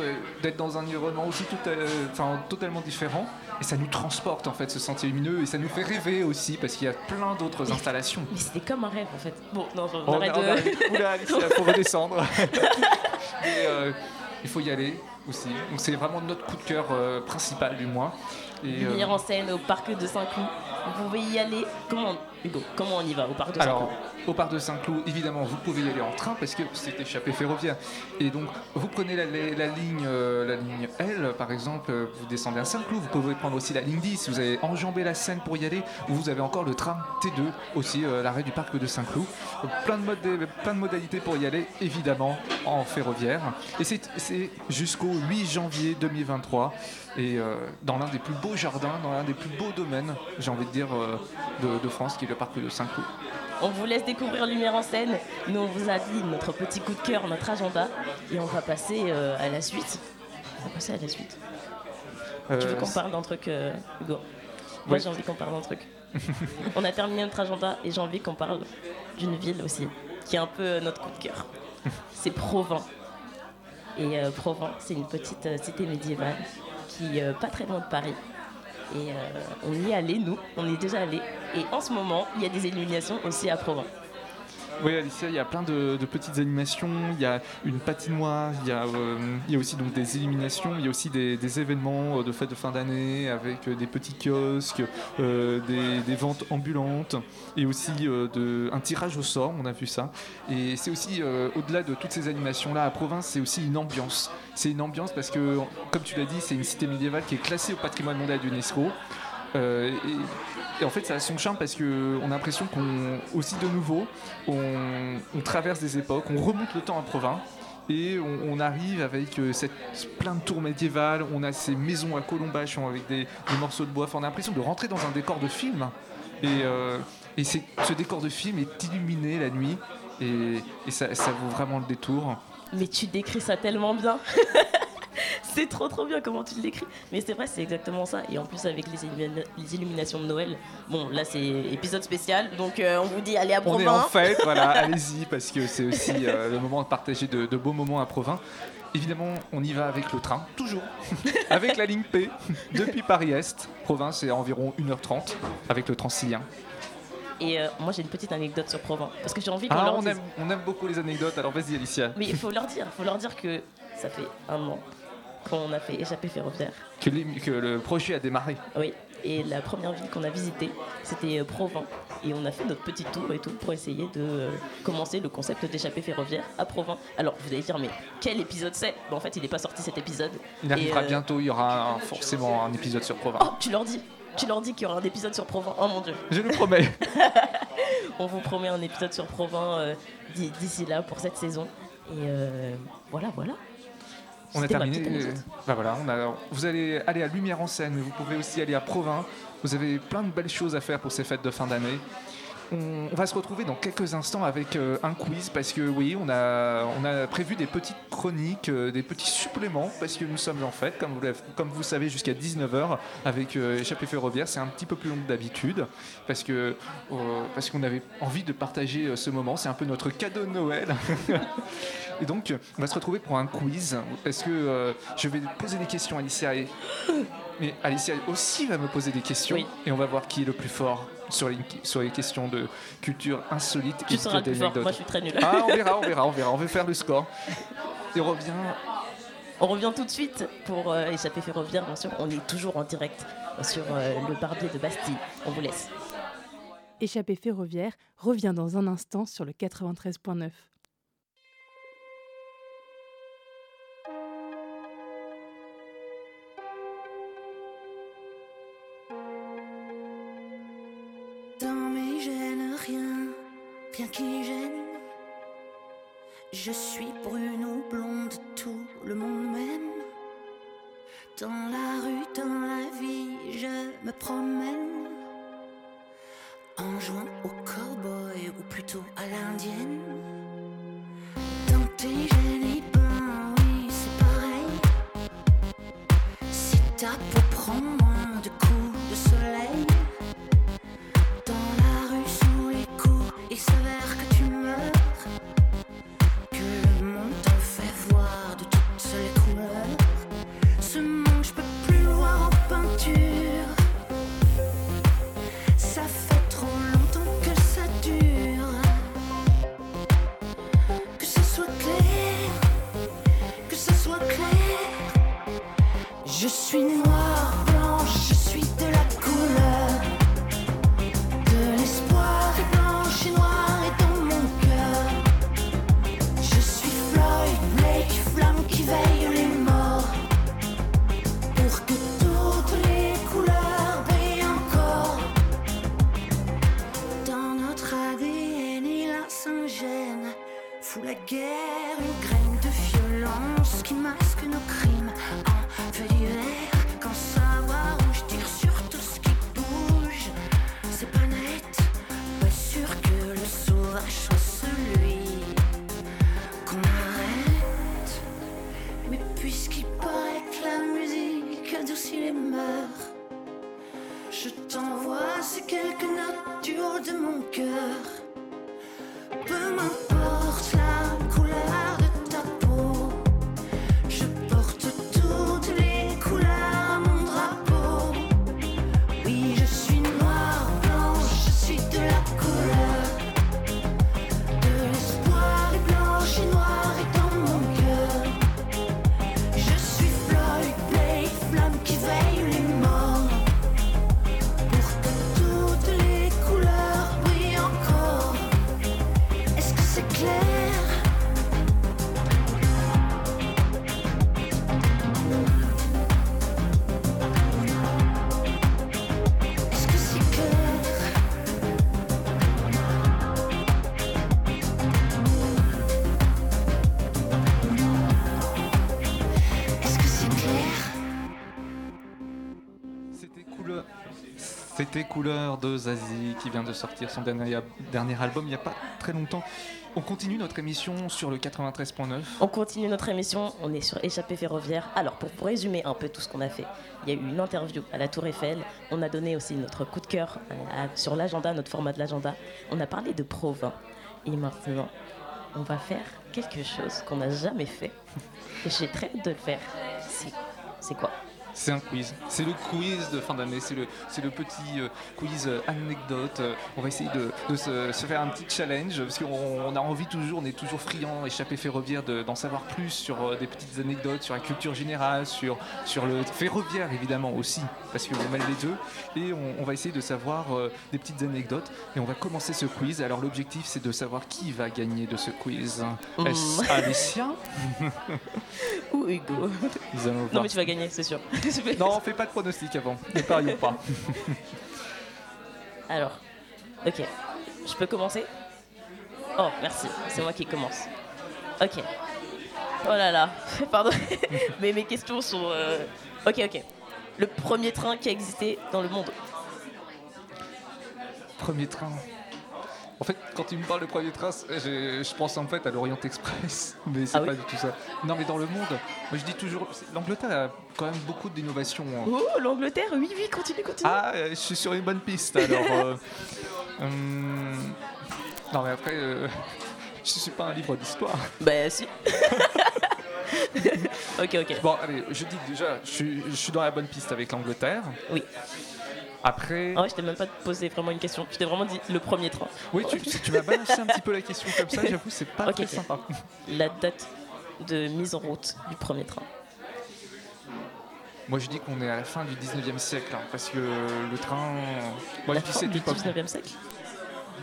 d'être dans un environnement aussi tout, euh, totalement différent et ça nous transporte en fait ce sentier lumineux et ça nous fait rêver aussi parce qu'il y a plein d'autres installations. Mais c'était comme un rêve en fait. Bon, non, on On arrête on de. Oula, Alicia, faut redescendre. Et, euh, il faut y aller aussi. Donc c'est vraiment notre coup de cœur euh, principal du mois. Et, euh, Lumière en scène au parc de Saint-Cloud. Vous pouvez y aller. Comment, Hugo, comment on y va au parc de Saint-Cloud Alors, au parc de Saint-Cloud, évidemment, vous pouvez y aller en train parce que c'est échappé ferroviaire. Et donc, vous prenez la, la- la ligne, euh, la ligne L, par exemple, euh, vous descendez à Saint-Cloud. Vous pouvez prendre aussi la ligne 10 si vous avez enjambé la Seine pour y aller. Ou vous avez encore le tram T2, aussi euh, l'arrêt du parc de Saint-Cloud. Plein de, mode- plein de modalités pour y aller, évidemment, en ferroviaire. Et c'est c'est jusqu'au 8 janvier 2023. Et euh, dans l'un des plus beaux jardins, dans l'un des plus beaux domaines, j'ai envie de dire, euh, de, de France, qui est le parc de Saint-Cloud. On vous laisse découvrir Lumière en scène. Nous, on vous a dit notre petit coup de cœur, notre agenda. Et on va passer euh, à la suite. On va passer à la suite. Tu veux Euh, qu'on parle d'un truc, euh, Hugo? Moi, j'ai envie qu'on parle d'un truc. on a terminé notre agenda et j'ai envie qu'on parle d'une ville aussi, qui est un peu notre coup de cœur. C'est Provins. Et Provins, c'est une petite cité médiévale qui est pas très loin de Paris. Et euh, on y est allé, nous, on est déjà allé. Et en ce moment, il y a des illuminations aussi à Provins. Oui, Alicia, il y a plein de, petites animations. Il y a une patinoire, il y a, euh, il y a aussi donc des illuminations, il y a aussi des, événements euh, de fête de fin d'année avec euh, des petits kiosques, des, ventes ambulantes et aussi un tirage au sort. On a vu ça. Et c'est aussi au-delà de toutes ces animations-là à Provence, c'est aussi une ambiance. C'est une ambiance parce que, comme tu l'as dit, c'est une cité médiévale qui est classée au patrimoine mondial d'UNESCO. Euh, et, et en fait, ça a son charme parce que on a l'impression qu'on, aussi de nouveau, on, on traverse des époques, on remonte le temps à Provins. Et on, on arrive avec euh, cette, plein de tours médiévales, on a ces maisons à colombage avec des, des morceaux de bois. Enfin, on a l'impression de rentrer dans un décor de film. Et, euh, et c'est- ce décor de film est illuminé la nuit. Et, et ça, ça vaut vraiment le détour. Mais tu décris ça tellement bien. c'est trop trop bien comment tu le décris. Mais c'est vrai, c'est exactement ça. Et en plus avec les, illumina- les illuminations de Noël. Bon, là c'est épisode spécial, donc euh, on vous dit allez à On est Provins. en fête, voilà, allez-y, parce que c'est aussi euh, le moment de partager de, de beaux moments à Provins. Évidemment, on y va avec le train, toujours, avec la ligne P, depuis Paris-Est. Provins, c'est environ 1h30 avec le Transilien. Et euh, moi j'ai une petite anecdote sur Provins. Parce que j'ai envie qu'on Ah, leur on dise. aime, on aime beaucoup les anecdotes, alors vas-y Alicia. Mais il faut leur dire, faut leur dire que ça fait un an qu'on a fait échapper ferroviaire. Que, le projet a démarré. Oui. Et la première ville qu'on a visitée, c'était euh, Provins. Et on a fait notre petit tour et tout pour essayer de euh, commencer le concept d'échappée ferroviaire à Provins. Alors vous allez dire, mais quel épisode c'est? Bon, En fait, il n'est pas sorti cet épisode. Il arrivera euh, bientôt, il y aura un- forcément un épisode sur Provins. Oh, tu leur dis Tu leur dis qu'il y aura un épisode sur Provins. Oh mon dieu. Je le promets. On vous promet un épisode sur Provins euh, d'i- d'ici là pour cette saison. Et euh, voilà, voilà. On a terminé. Bah voilà, on a, vous allez aller à Lumière en scène, mais vous pouvez aussi aller à Provins. Vous avez plein de belles choses à faire pour ces fêtes de fin d'année. On, va se retrouver dans quelques instants avec euh, un quiz parce que oui, on a, on a prévu des petites chroniques, euh, des petits suppléments parce que nous sommes en fête, comme vous, comme vous savez, jusqu'à 19h avec euh, Échappée Ferroviaire. C'est un petit peu plus long que d'habitude parce que parce qu'on avait envie de partager ce moment. C'est un peu notre cadeau de Noël. Et donc, on va se retrouver pour un quiz. Parce que euh, je vais poser des questions à Alicia. Et... Mais Alicia aussi va me poser des questions. Oui. Et on va voir qui est le plus fort sur les, sur les questions de culture insolite Tu et seras le plus fort. Moi, je suis très nulle. Ah, on verra, on verra, on verra. On va faire le score. Et on revient. On revient tout de suite pour euh, échapper ferroviaire, bien sûr. On est toujours en direct sur euh, le barbier de Bastille. On vous laisse. Échappée ferroviaire revient dans un instant sur le 93.9. Je suis brune ou blonde, tout le monde m'aime. Dans la rue, dans la vie, je me promène. En jouant au cowboy ou plutôt à l'indienne. Dans tes gènes, ben oui, c'est pareil. Suis Couleur de Zazie qui vient de sortir son dernier, album il n'y a pas très longtemps. On continue notre émission sur le 93.9. On continue notre émission, on est sur Échappée ferroviaire. Alors pour, résumer un peu tout ce qu'on a fait, il y a eu une interview à la Tour Eiffel, on a donné aussi notre coup de cœur euh, sur l'agenda, notre format de l'agenda. On a parlé de Provins. Et maintenant, on va faire quelque chose qu'on n'a jamais fait. Et j'ai très hâte de le faire. C'est quoi? C'est un quiz. C'est le quiz de fin d'année. C'est le, c'est le petit euh, quiz euh, anecdote. Euh, on va essayer de, de se, se faire un petit challenge parce qu'on on a envie toujours, on est toujours friand, échappé ferroviaire, de- d'en savoir plus sur des petites anecdotes, sur la culture générale, sur, sur le ferroviaire évidemment aussi, parce qu'on mêle les deux. Et on, on va essayer de savoir des petites anecdotes. Et on va commencer ce quiz. Alors l'objectif c'est de savoir qui va gagner de ce quiz. Est-ce Alicia Ou Hugo Non mais tu vas gagner, c'est sûr. Non, on fait pas de pronostic avant. Ne parions pas. Alors, ok. Je peux commencer? Oh, merci. C'est moi qui commence. Ok. Oh là là. Pardon. Mais mes questions sont... euh, Ok, ok. Le premier train qui a existé dans le monde. Premier train. En fait, quand tu me parles de premier train, c'est- je, je pense en fait à l'Orient Express, mais c'est Ah oui pas du tout ça. Non, mais dans le monde, moi je dis toujours, l'Angleterre a quand même beaucoup d'innovations. hein. Oh, l'Angleterre Oui, oui, continue, continue. Ah, euh, je suis sur une bonne piste alors. euh, hum, non, mais après, euh, je suis pas un livre d'histoire. Bah si. ok, ok. Bon, allez, je dis déjà, je suis dans la bonne piste avec l'Angleterre. Oui. Après, Ah ouais, je t'ai même pas posé vraiment une question. Je t'ai vraiment dit le premier train. oui, tu, tu m'as balancé un petit peu la question comme ça, j'avoue, c'est pas Ok, très ok. sympa. La date de mise en route du premier train. Moi je dis qu'on est à la fin du 19e siècle, hein, parce que le train. Moi La je dis fin du époque. 19e siècle?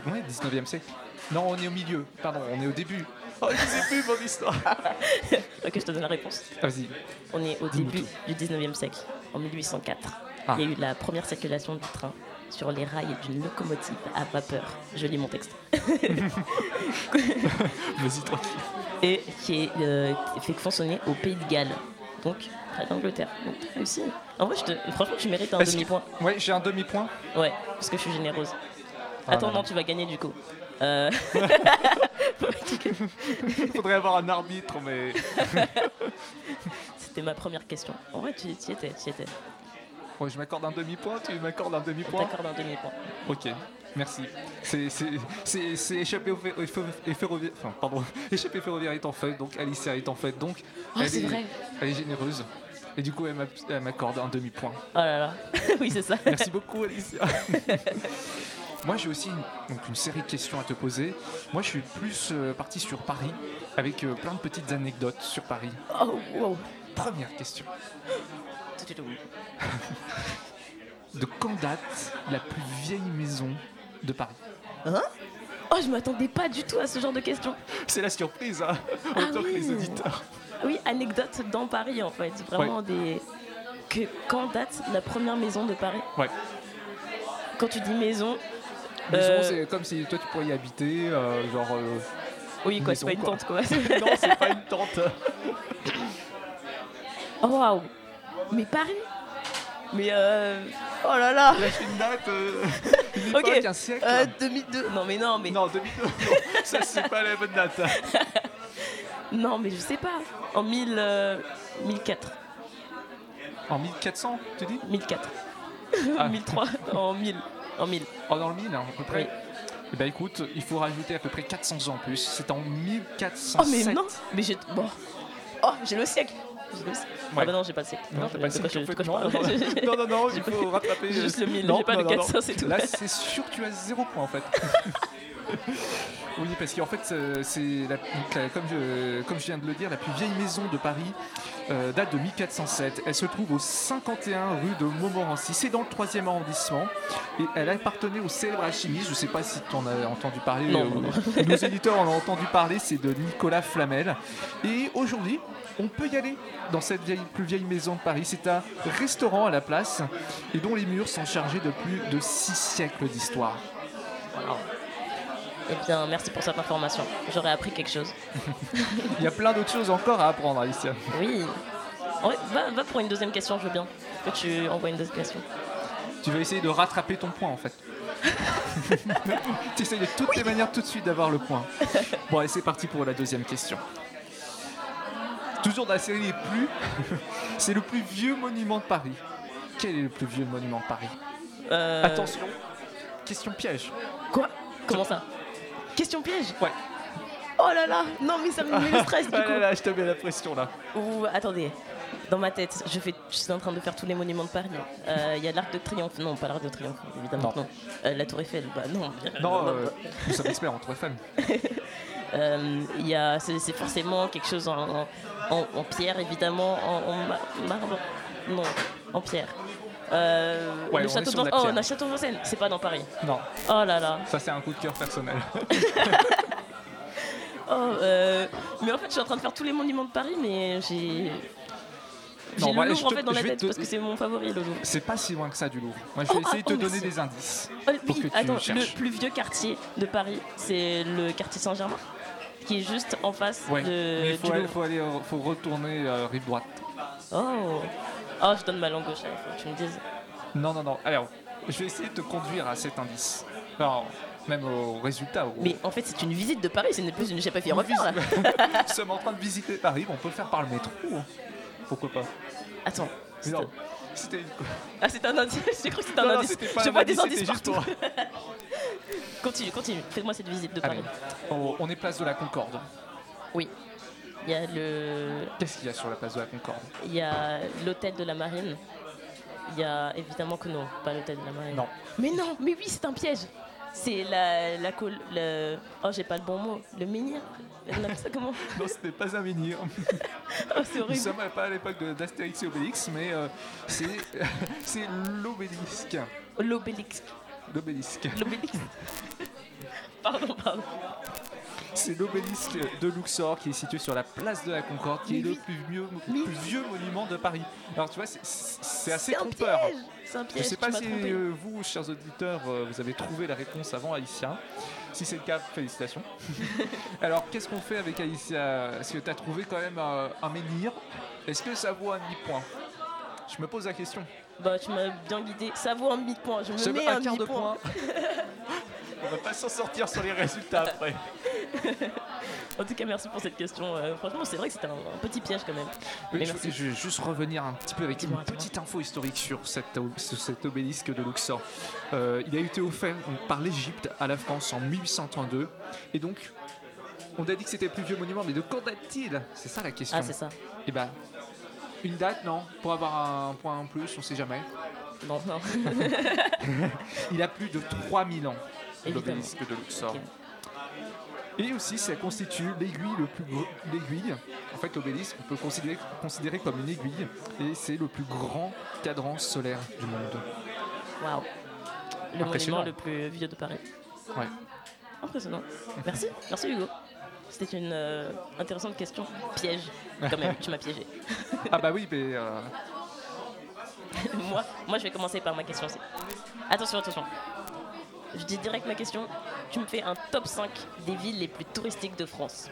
Ouais, 19e siècle. Non, on est au milieu, pardon, on est au début. Oh, je sais plus mon histoire. Ok, je te donne la réponse. Vas-y. On est au début du 19e siècle, en 1804. Ah. Il y a eu la première circulation du train sur les rails d'une locomotive à vapeur. Je lis mon texte. Vas-y, tranquille. Et qui est euh, fait fonctionner au Pays de Galles. Donc, près d'Angleterre. Donc, réussi. En vrai, je te- franchement, tu mérites un Est-ce que- demi-point. Ouais, j'ai un demi-point. Ouais, parce que je suis généreuse. Ah Attends, non, tu vas gagner du coup. Euh, Faudrait avoir un arbitre, mais. C'était ma première question. En vrai, tu y étais, tu y étais. Ouais, je m'accorde un demi-point, tu m'accordes un demi-point. t'accorde un demi-point. Ok, merci. C'est- échappé au, ferroviaire. Enfin, pardon. Échappé ferroviaire est en fait, donc Alicia est en fait, donc. Oh, elle c'est est- vrai. Elle est généreuse. Et du coup, elle m'accorde un demi-point. Oh là là. oui, c'est ça. Merci beaucoup, Alicia. Moi, j'ai aussi une, donc une série de questions à te poser. Moi, je suis plus euh, parti sur Paris, avec euh, plein de petites anecdotes sur Paris. Oh, wow. Première question. De quand date la plus vieille maison de Paris Oh, je m'attendais pas du tout à ce genre de questions. C'est la surprise, hein Ah Autant que les oui. auditeurs. Oui, anecdote dans Paris en fait. Vraiment des. Que, quand date la première maison de Paris Ouais. Quand tu dis maison. Maison, euh, c'est comme si toi tu pourrais y habiter, euh, genre. euh, Oui, quoi, c'est pas une tente quoi. non, c'est pas une tente. oh waouh Mais Paris Mais euh. Oh là là Lâche une date. euh, Ok. un siècle. euh, 2002. Non, mais non, mais. Non, 2002. Non, ça c'est pas la bonne date. Non, mais je sais pas. En 1000. euh, 1004. En 1400, tu dis? 1004. Ah. 1003. En 1000. En 1000. Oh, dans le 1000, hein, à peu près. Oui. Eh ben écoute, il faut rajouter à peu près 400 ans en plus. C'est en Oh, 1407. mais non Mais j'ai. Bon. Oh, j'ai le siècle Ah bah non, j'ai pas. Non, t'as pas de Non, non, il faut rattraper. juste le 1000, Non, j'ai pas le non, non. 400, c'est tout. Là, c'est sûr que tu as zéro point en fait. Oui, parce qu'en fait, euh, c'est la- comme, je, comme je viens de le dire, la plus vieille maison de Paris euh, date de 1407. Elle se trouve au 51 rue de Montmorency. C'est dans le 3e arrondissement. Et elle appartenait au célèbre alchimiste. Je ne sais pas si tu en as entendu parler. Non, euh, non, Nos éditeurs en ont entendu parler. C'est de Nicolas Flamel. Et aujourd'hui, on peut y aller dans cette vieille, plus vieille maison de Paris. C'est un restaurant à la place et dont les murs sont chargés de plus de 6 siècles d'histoire. Eh bien, merci pour cette information. J'aurais appris quelque chose. Il y a plein d'autres choses encore à apprendre, Alicia. Oui. Ouais, va, va pour une deuxième question, je veux bien. Que tu envoies une deuxième question. Tu vas essayer de rattraper ton point en fait. tu essayes de toutes les manières tout de suite d'avoir le point. Bon, allez, c'est parti pour la deuxième question. Toujours dans la série Les Plus, c'est le plus vieux monument de Paris. Quel est le plus vieux monument de Paris? Euh, Attention, question piège. Quoi? Comment ça? Question piège? Ouais. Oh là là Non mais ça me met le stress du Ah coup. là là, je te mets la pression là. Ouh, attendez. Dans ma tête, je, fais, je suis en train de faire tous les monuments de Paris. Euh, Il y a l'Arc de Triomphe. Non, pas l'Arc de Triomphe, évidemment. Non. Non. Euh, la Tour Eiffel. Bah non. bien- Non, non, euh, nous sommes experts en Tour Eiffel. Euh, il y a, c'est, forcément quelque chose en, en- en pierre, évidemment, en, en ma- marbre. Non, en pierre. Euh, Ouais, le château de oh, on a château de Vincennes, c'est pas dans Paris. Non, Oh là là. ça c'est un coup de cœur personnel. Oh, euh, mais en fait, je suis en train de faire tous les monuments de Paris, mais j'ai. J'ai le bah, Louvre en fait dans la tête te- parce que c'est mon favori, le Louvre. C'est pas si loin que ça du Louvre. Moi je vais Oh, essayer de ah, te donner des indices. Oh, Pour oui, que tu attends, le plus vieux quartier de Paris, c'est le quartier Saint-Germain, qui est juste en face Ouais, de, il faut, du faut, aller, euh, faut retourner euh, rive droite. Oh. oh, je donne ma langue gauche, il faut que tu me dises. Non, non, non. Alors, je vais essayer de te conduire à cet indice. Alors, même au résultat. Au... Mais en fait, c'est une visite de Paris, ce n'est plus une On refaire là. Nous sommes en train de visiter Paris, on peut le faire par le métro. hein. Pourquoi pas? Attends. Non, c'était. Ah, c'est un indice. J'ai cru que c'était un Non, non, indice. pas Je vois des indice, indices juste partout. continue, continue. Fais-moi cette visite de Paris. on, on est place de la Concorde. Oui. Il y a le, Qu'est-ce qu'il y a sur la place de la Concorde? Il y a l'hôtel de la Marine. Il y a évidemment que non, pas l'hôtel de la Marine. Non. Mais non, mais oui, c'est un piège. C'est la, la le, oh j'ai pas le bon mot, le menhir. On appelle ça comment? Non, ce n'est pas un menhir. Oh, c'est Nous horrible. sommes pas à l'époque d'Astérix et Obélix, mais euh, c'est c'est l'obélisque. L'obélix. L'obélisque. L'obélix. pardon, pardon. C'est l'obélisque de Luxor qui est situé sur la place de la Concorde, qui Mais est le plus, Mais plus vieux monument de Paris. Alors tu vois, c'est- assez trompeur. piège. Je piège. sais pas si euh, vous, chers auditeurs, euh, vous avez trouvé la réponse avant Alicia. Si c'est le cas, félicitations. Alors, qu'est-ce qu'on fait avec Alicia? Est-ce que tu as trouvé quand même euh, un menhir? Est-ce que ça vaut un demi-point? Je me pose la question. Bah, tu m'as bien guidé. Ça vaut un demi-point. Je me mets un un, quart de point. On va pas s'en sortir sur les résultats après. En tout cas, merci pour cette question. Euh, franchement, c'est vrai que c'était un, un petit piège quand même. Oui, Mais je, merci. je vais juste revenir un petit peu avec une petite info historique sur, cette, sur cet obélisque de Luxor. Euh, il a été offert par l'Égypte à la France en 1832. Et donc, on a dit que c'était le plus vieux monument, mais de quand date-t-il? C'est ça la question. Ah, c'est ça. Et ben, une date, non? Pour avoir un point en plus, on sait jamais. Non, non. Il a plus de 3000 ans. L'obélisque de Luxor. Et aussi, ça constitue l'aiguille le plus. L'aiguille, en fait, l'obélisque, on peut considérer, considérer comme une aiguille, et c'est le plus grand cadran solaire du monde. Waouh. Le monument le plus vieux de Paris. Ouais. Impressionnant. Merci. Merci Hugo. C'était une euh, intéressante question. Piège. Quand même, tu m'as piégé. Ah bah oui, mais euh, moi, moi, je vais commencer par ma question aussi. Attention, attention. Je dis direct ma question. Tu me fais un top 5 des villes les plus touristiques de France.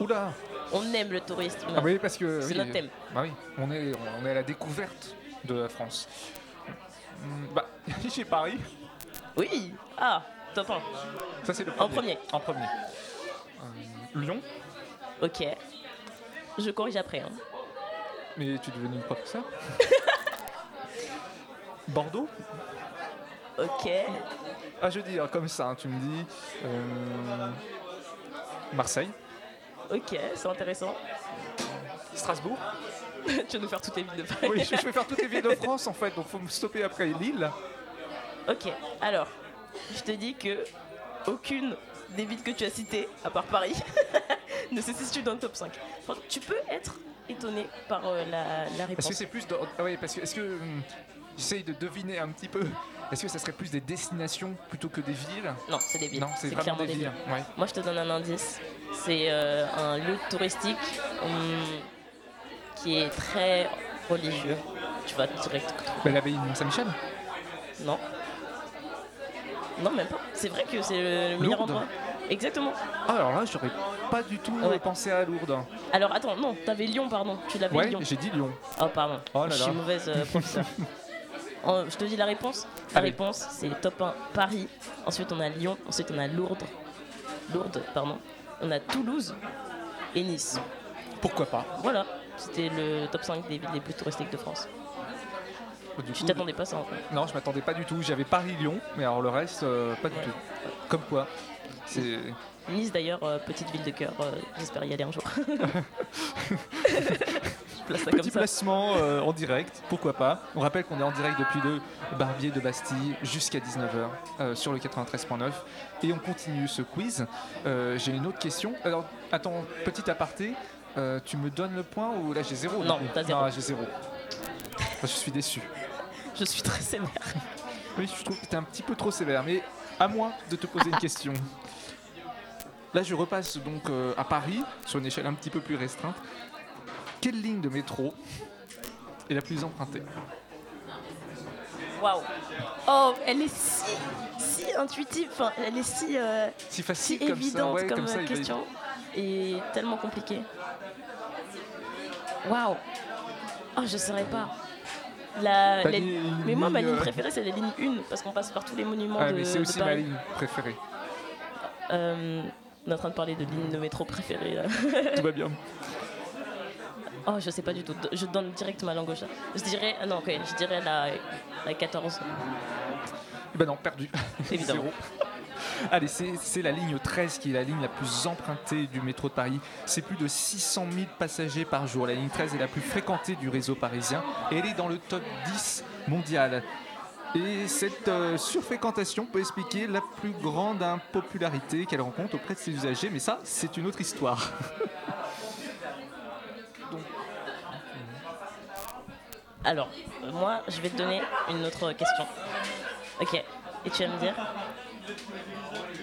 oula. On aime le tourisme. Ah oui, parce que C'est oui, notre thème. Bah oui, on est, on est à la découverte de la France. Hum, Bah, j'ai Paris. Oui. Ah, top 1. Ça c'est le En premier. premier. En premier. Euh, Lyon. Ok. Je corrige après. hein. Mais tu es devenu professeur. Bordeaux? Ok. Ah, je dis hein, comme ça, hein, tu me dis. euh, Marseille. Ok, c'est intéressant. Strasbourg. tu vas nous faire toutes les villes de Paris? Oui, je je vais faire toutes les villes de France en fait, donc faut me stopper après Lille. Ok, alors, je te dis que aucune des villes que tu as citées, à part Paris, ne se situe dans le top 5. Franchement, tu peux être étonné par euh, la, la Parce réponse. que c'est plus. de- ah oui, parce que est-ce que. hum, J'essaye de deviner un petit peu. Est-ce que ça serait plus des destinations plutôt que des villes Non, c'est des villes. Non, c'est vraiment clairement des villes. Ouais. Moi, je te donne un indice. C'est euh, un lieu touristique hum, qui est très religieux. Tu vas direct. Bah, L'abbaye de Mont-Saint-Michel Non. Non, même pas. C'est vrai que c'est le, le meilleur Lourdes. endroit. Exactement. Ah, alors là, j'aurais pas du tout Ouais. pensé à Lourdes. Alors, attends, non, t'avais Lyon, pardon. Tu l'avais Ouais, Lyon. j'ai dit Lyon. Oh, pardon. Oh là je là. suis mauvaise euh. En- je te dis la réponse. La Allez. réponse, c'est top 1 Paris. Ensuite, on a Lyon. Ensuite, on a Lourdes. Lourdes, pardon. On a Toulouse et Nice. Pourquoi pas Voilà, c'était le top 5 des villes les plus touristiques de France. Du Tu coup, t'attendais pas ça en fait. Non, je m'attendais pas du tout. J'avais Paris-Lyon, mais alors le reste, euh, pas du tout. Comme quoi C'est. Nice d'ailleurs, euh, petite ville de cœur, euh, j'espère y aller un jour. je place ça comme Petit ça. placement euh, en direct, pourquoi pas. On rappelle qu'on est en direct depuis le Barbier de Bastille jusqu'à 19h euh, sur le 93.9 et on continue ce quiz. Euh, j'ai une autre question. Alors, attends, petit aparté. tu me donnes le point ou là j'ai zéro Non, t'as zéro. j'ai zéro. Je suis déçu. Je suis très sévère. Oui, je trouve que t'es un petit peu trop sévère, mais à moi de te poser une question. Là, je repasse donc euh, à Paris, sur une échelle un petit peu plus restreinte. Quelle ligne de métro est la plus empruntée Waouh. Oh, elle est si, si intuitive, enfin, elle est si, euh, Si si facile comme ça, évidente ouais, comme, ça, question et tellement compliquée. Waouh. Oh, je saurais pas. La, mais moi, ma ligne, euh, préférée, c'est la ligne 1 parce qu'on passe par tous les monuments Ah, de, mais c'est aussi ma ligne préférée. Euh, on est en train de parler de ligne de métro préférée là. Tout va bien. Oh, je sais pas du tout. Je donne direct ma langue au chat. Je dirais, ah non, ok, je dirais la, la 14. Eh Ben non, perdu. Évidemment. Allez, c'est c'est la ligne 13 qui est la ligne la plus empruntée du métro de Paris. C'est plus de 600 000 passagers par jour. La ligne 13 est la plus fréquentée du réseau parisien et elle est dans le top 10 mondial. Et cette euh, surfréquentation peut expliquer la plus grande impopularité qu'elle rencontre auprès de ses usagers, mais ça, c'est une autre histoire. Alors, moi, je vais te donner une autre question. Ok. Et tu vas me dire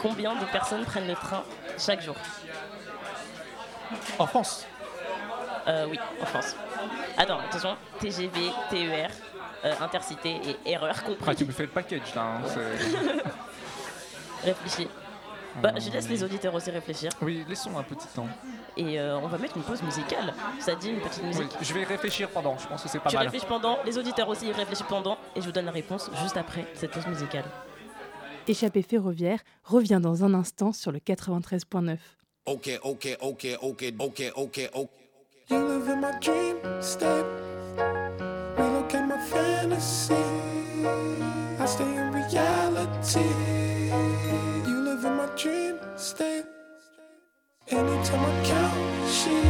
combien de personnes prennent le train chaque jour? En France, Euh, Oui, en France. Attends, attention. TGV, TER, euh, Intercité et erreur ah, compris. tu me fais le package là. hein, Réfléchis. Bah, je laisse les auditeurs aussi réfléchir. oui, laissons un petit temps. Et euh, on va mettre une pause musicale. Ça dit une petite Oui, musique je vais réfléchir pendant, je pense que c'est pas Tu mal. réfléchis pendant, les auditeurs aussi réfléchissent pendant, et je vous donne la réponse juste après cette pause musicale. Échappée ferroviaire revient dans un instant sur le 93.9. Okay, okay, okay, okay, okay, okay, okay. You live in my dream. Relocate my fantasy. I stay in reality. Anytime I count sheep,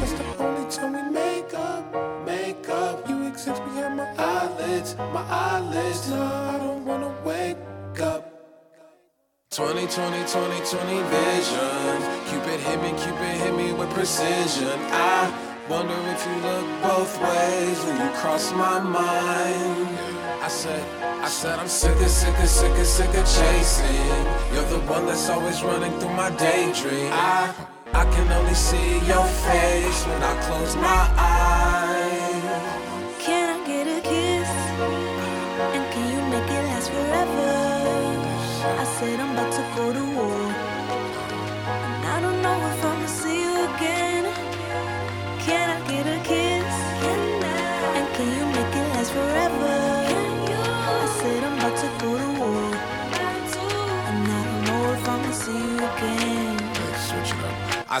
that's the only time we make up, make up. You exist behind my eyelids, my eyelids. No, I don't wanna wake up. 20, 20, 20, 20 vision. Cupid hit me, Cupid hit me with precision. I wonder if you look both ways when you cross my mind. I said, I said I'm sick of, sick of, sick of, sick of chasing. You're the one that's always running through my daydream. I, I can only see your face when I close my eyes.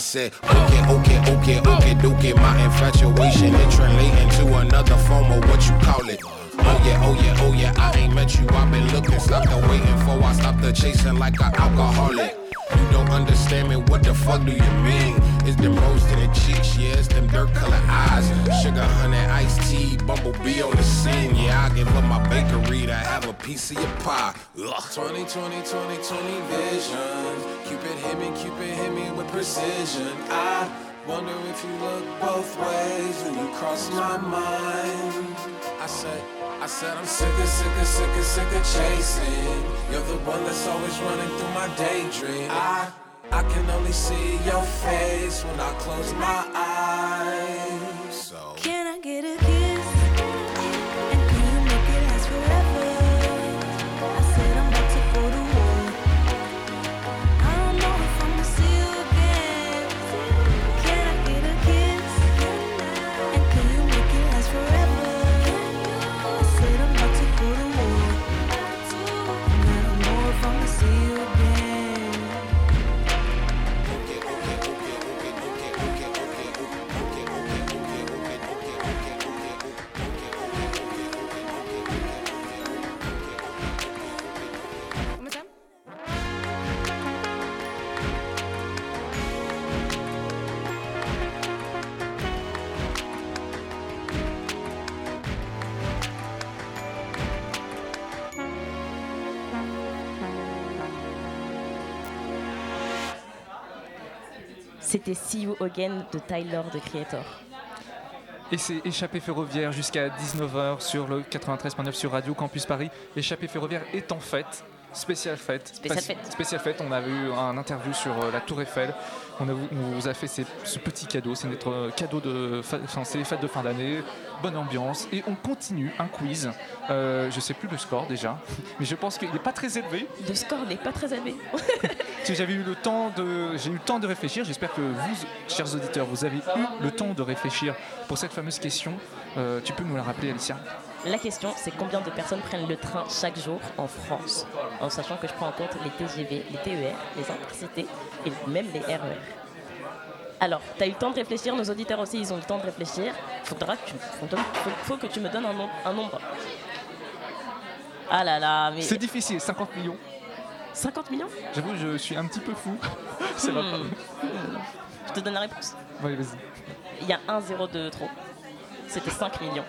I said, okay, okay, okay, okay, dookie. My infatuation it translating to another form of what you call it. Oh yeah, oh yeah, oh yeah, I ain't met you. I've been looking, stopped the waiting for. I stopped the chasing like an alcoholic. You don't understand me, what the fuck do you mean? It's them rose to cheeks, yeah, it's them dirt colored eyes. Sugar, honey, iced tea, bumblebee on the scene. Yeah, I give up my bakery to have a piece of your pie. Ugh. 20, 20, 20, 20 vision. Cupid hit me, Cupid hit me with precision. I wonder if you look both ways when you cross my mind. I said, I said I'm sick of, sick of, sick of, sick of chasing. You're the one that's always running through my daydream. I, I can only see your face when I close my eyes. C'était See You Again de Tyler, de Creator. Et c'est Échappée ferroviaire jusqu'à 19h sur le 93.9 sur Radio Campus Paris. Échappée ferroviaire est en fête. Spéciale fête. Spéciale fête. Spéciale fête. On avait eu un interview sur euh, la Tour Eiffel. On, a, on vous a fait ces- ce petit cadeau. C'est notre euh, cadeau de. Enfin, fêtes de fin d'année. Bonne ambiance. Et on continue un quiz. Euh, je sais plus le score déjà, mais je pense qu'il n'est pas très élevé. Le score n'est pas très élevé. Que J'avais eu le temps de, j'ai eu le temps de réfléchir. J'espère que vous, chers auditeurs, vous avez eu le temps de réfléchir pour cette fameuse question. Euh, tu peux nous la rappeler, Alicia? La question, c'est combien de personnes prennent le train chaque jour en France? En sachant que je prends en compte les TGV, les TER, les intercités et même les RER. Alors, tu as eu le temps de réfléchir, nos auditeurs aussi, ils ont eu le temps de réfléchir. Faudra que tu, faut, que tu me donnes un, nom- un nombre. Ah là là, mais C'est difficile, 50 millions. 50 millions? J'avoue, je suis un petit peu fou. Pas. Hmm. Je te donne la réponse. Ouais, vas-y. Il y a un zéro de trop. C'était 5 millions.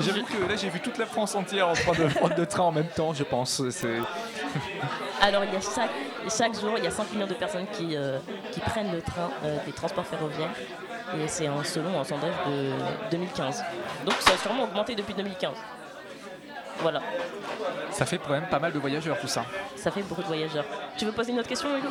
J'avoue que là, j'ai vu toute la France entière en train de prendre le train en même temps, je pense. Alors, il y a chaque, chaque jour, il y a 5 millions de personnes qui, euh, qui prennent le train euh, des transports ferroviaires. Et c'est selon un sondage de 2015. Donc, ça a sûrement augmenté depuis 2015. Voilà, ça fait quand même pas mal de voyageurs tout ça. ça fait beaucoup de voyageurs. Tu veux poser une autre question, Hugo?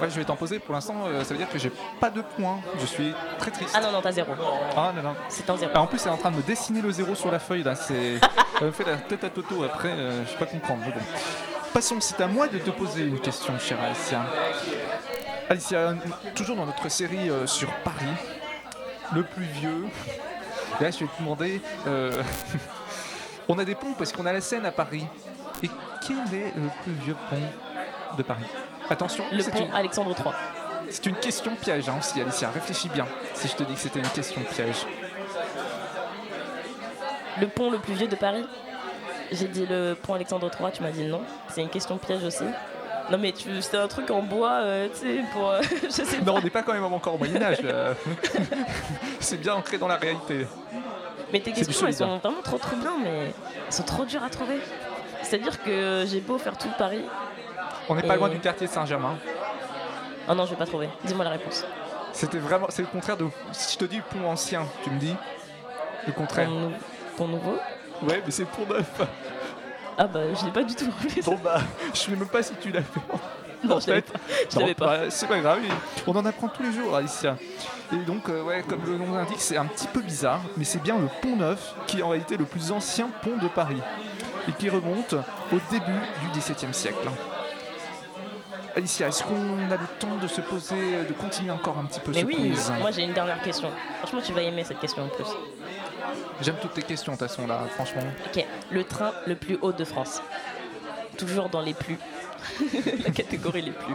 Ouais, je vais t'en poser. Pour l'instant, euh, ça veut dire que j'ai pas de points. Je suis très triste. Ah non, non, t'as zéro. Ah non, non. C'est un zéro. Ah, en plus, elle est en train de me dessiner le zéro sur la feuille là. C'est, elle me fait la tête à Toto après. euh, je sais pas comprendre. bon. Passons. C'est à moi de te poser une question, chère Alicia. Alicia, euh, toujours dans notre série euh, sur Paris, le plus vieux. Là, je vais te demander. on a des ponts parce qu'on a la Seine à Paris? Et quel est le plus vieux pont de Paris? Attention, Le pont une, Alexandre III. c'est une question piège hein, aussi, Alicia. Réfléchis bien. Si je te dis que c'était une question piège. Le pont le plus vieux de Paris? J'ai dit le pont Alexandre III, tu m'as dit non. C'est une question piège aussi. Non mais tu, c'est un truc en bois, euh, tu sais, pour... euh, je sais Non, pas. on n'est pas quand même encore au Moyen-Âge. là. c'est bien ancré dans la réalité. Mais tes questions, elles sont vraiment trop trop bien, mais elles sont trop dures à trouver. C'est-à-dire que j'ai beau faire tout Paris. On n'est pas loin du quartier Saint-Germain. Oh non, je vais pas trouver. Dis-moi la réponse. C'était vraiment, c'est le contraire de. Si je te dis pont ancien, tu me dis le contraire. Pont, pont nouveau Ouais, mais c'est pont neuf. Ah bah je l'ai pas du tout. Bon bah, je sais même pas si tu l'as fait. non, en fait. Je l'avais pas. bah, c'est pas grave, on en apprend tous les jours, Alicia. Et donc, euh, ouais, comme le nom l'indique, c'est un petit peu bizarre, mais c'est bien le pont neuf qui est en réalité le plus ancien pont de Paris et qui remonte au début du XVIIe siècle. Alicia, est-ce qu'on a le temps de se poser, de continuer encore un petit peu Mais ce oui, quiz? moi j'ai une dernière question. Franchement, tu vas aimer cette question en plus. J'aime toutes tes questions, de toute façon, là, franchement. Ok, le train le plus haut de France. Toujours dans les plus. la catégorie les plus.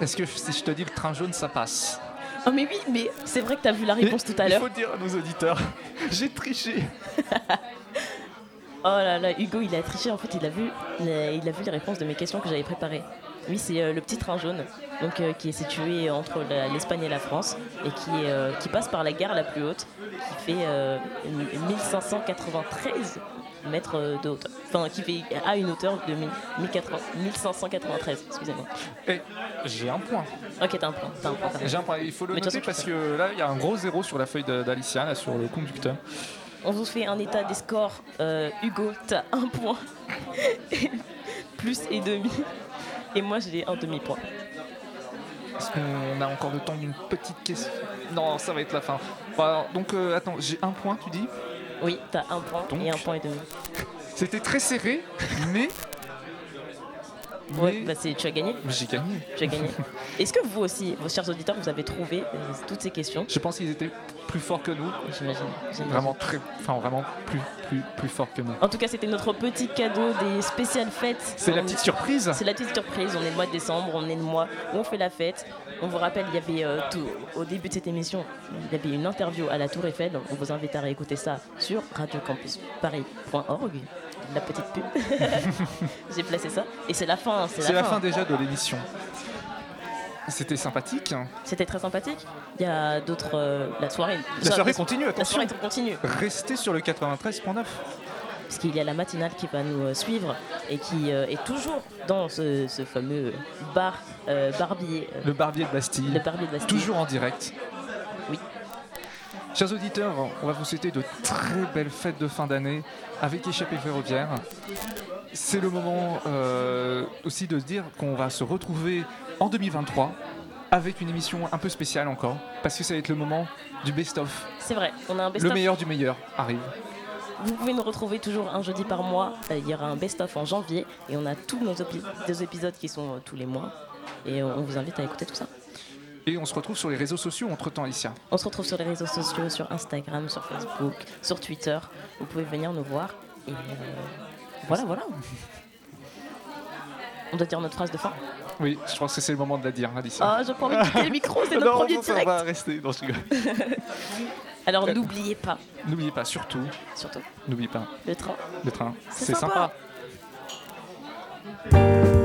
Est-ce que si je te dis le train jaune, ça passe? Oh mais oui, mais c'est vrai que t'as vu la réponse tout à Il l'heure. faut dire à nos auditeurs, j'ai triché. Oh là là, Hugo, il a triché. En fait, il a vu, il a, il a vu les réponses de mes questions que j'avais préparées. Oui, c'est euh, le petit train jaune, donc euh, qui est situé entre l'Espagne et la France et qui, euh, qui passe par la gare la plus haute, qui fait euh, 1593 mètres euh, de hauteur. Enfin, qui fait à une hauteur de 1000 1080 1593. Excusez-moi. Et j'ai un point. Ok, t'as un point. Un J'ai un point. Il faut le Mais noter parce que là, il y a un gros zéro sur la feuille d'Alicia, là, sur le conducteur. On vous fait un état des scores. Euh, Hugo, t'as un point. Plus et demi. Et moi, j'ai un demi-point. Est-ce qu'on a encore le temps d'une petite question? Non, ça va être la fin. Bon, alors, donc, euh, attends, j'ai un point, tu dis? Oui, t'as un point et un point et demi. C'était très serré, mais. Ouais, mais bah c'est, tu as gagné. j'ai gagné. Tu as gagné. Est-ce que vous aussi, vos chers auditeurs, vous avez trouvé euh, toutes ces questions? Je pense qu'ils étaient plus forts que nous. J'imagine. Vraiment très. Enfin, vraiment plus, plus, plus forts que nous. En tout cas, c'était notre petit cadeau des spéciales fêtes. C'est la petite surprise. C'est la petite surprise. On est le mois de décembre, on est le mois où on fait la fête. On vous rappelle, il y avait euh, tout, au début de cette émission, il y avait une interview à la Tour Eiffel. On vous invite à réécouter ça sur radiocampusparis.org. La petite pub. J'ai placé ça. Et c'est la fin. C'est la, la fin déjà de l'émission. C'était sympathique. C'était très sympathique. Il y a d'autres. euh, la soirée. La soirée continue, La attention. soirée continue. Restez sur le 93.9. puisqu'il y a la matinale qui va nous euh, suivre et qui euh, est toujours dans ce, ce fameux bar euh, Barbier. Le Barbier de Bastille. le Barbier de Bastille. Toujours en direct. Chers auditeurs, on va vous souhaiter de très belles fêtes de fin d'année avec Échappée Ferroviaire. C'est le moment euh, aussi de se dire qu'on va se retrouver en 2023 avec une émission un peu spéciale encore, parce que ça va être le moment du best-of. C'est vrai, on a un Le best-of. meilleur du meilleur arrive. Vous pouvez nous retrouver toujours un jeudi par mois. Euh, Il y aura un best-of en janvier et on a tous nos deux épisodes qui sont euh, tous les mois. Et on vous invite à écouter tout ça. Et on se retrouve sur les réseaux sociaux entre-temps, Alicia. On se retrouve sur les réseaux sociaux, sur Instagram, sur Facebook, sur Twitter. Vous pouvez venir nous voir. Et euh, voilà, voilà. On doit dire notre phrase de fin. Oui, je pense que c'est le moment de la dire, Alicia. Ah, j'ai pas envie de quitter le micro, c'est notre non, premier non, ça direct. va rester. Non, je rigole. Alors Euh, n'oubliez pas, N'oubliez pas, surtout, surtout, n'oubliez pas, le train. le train, C'est c'est sympa. sympa.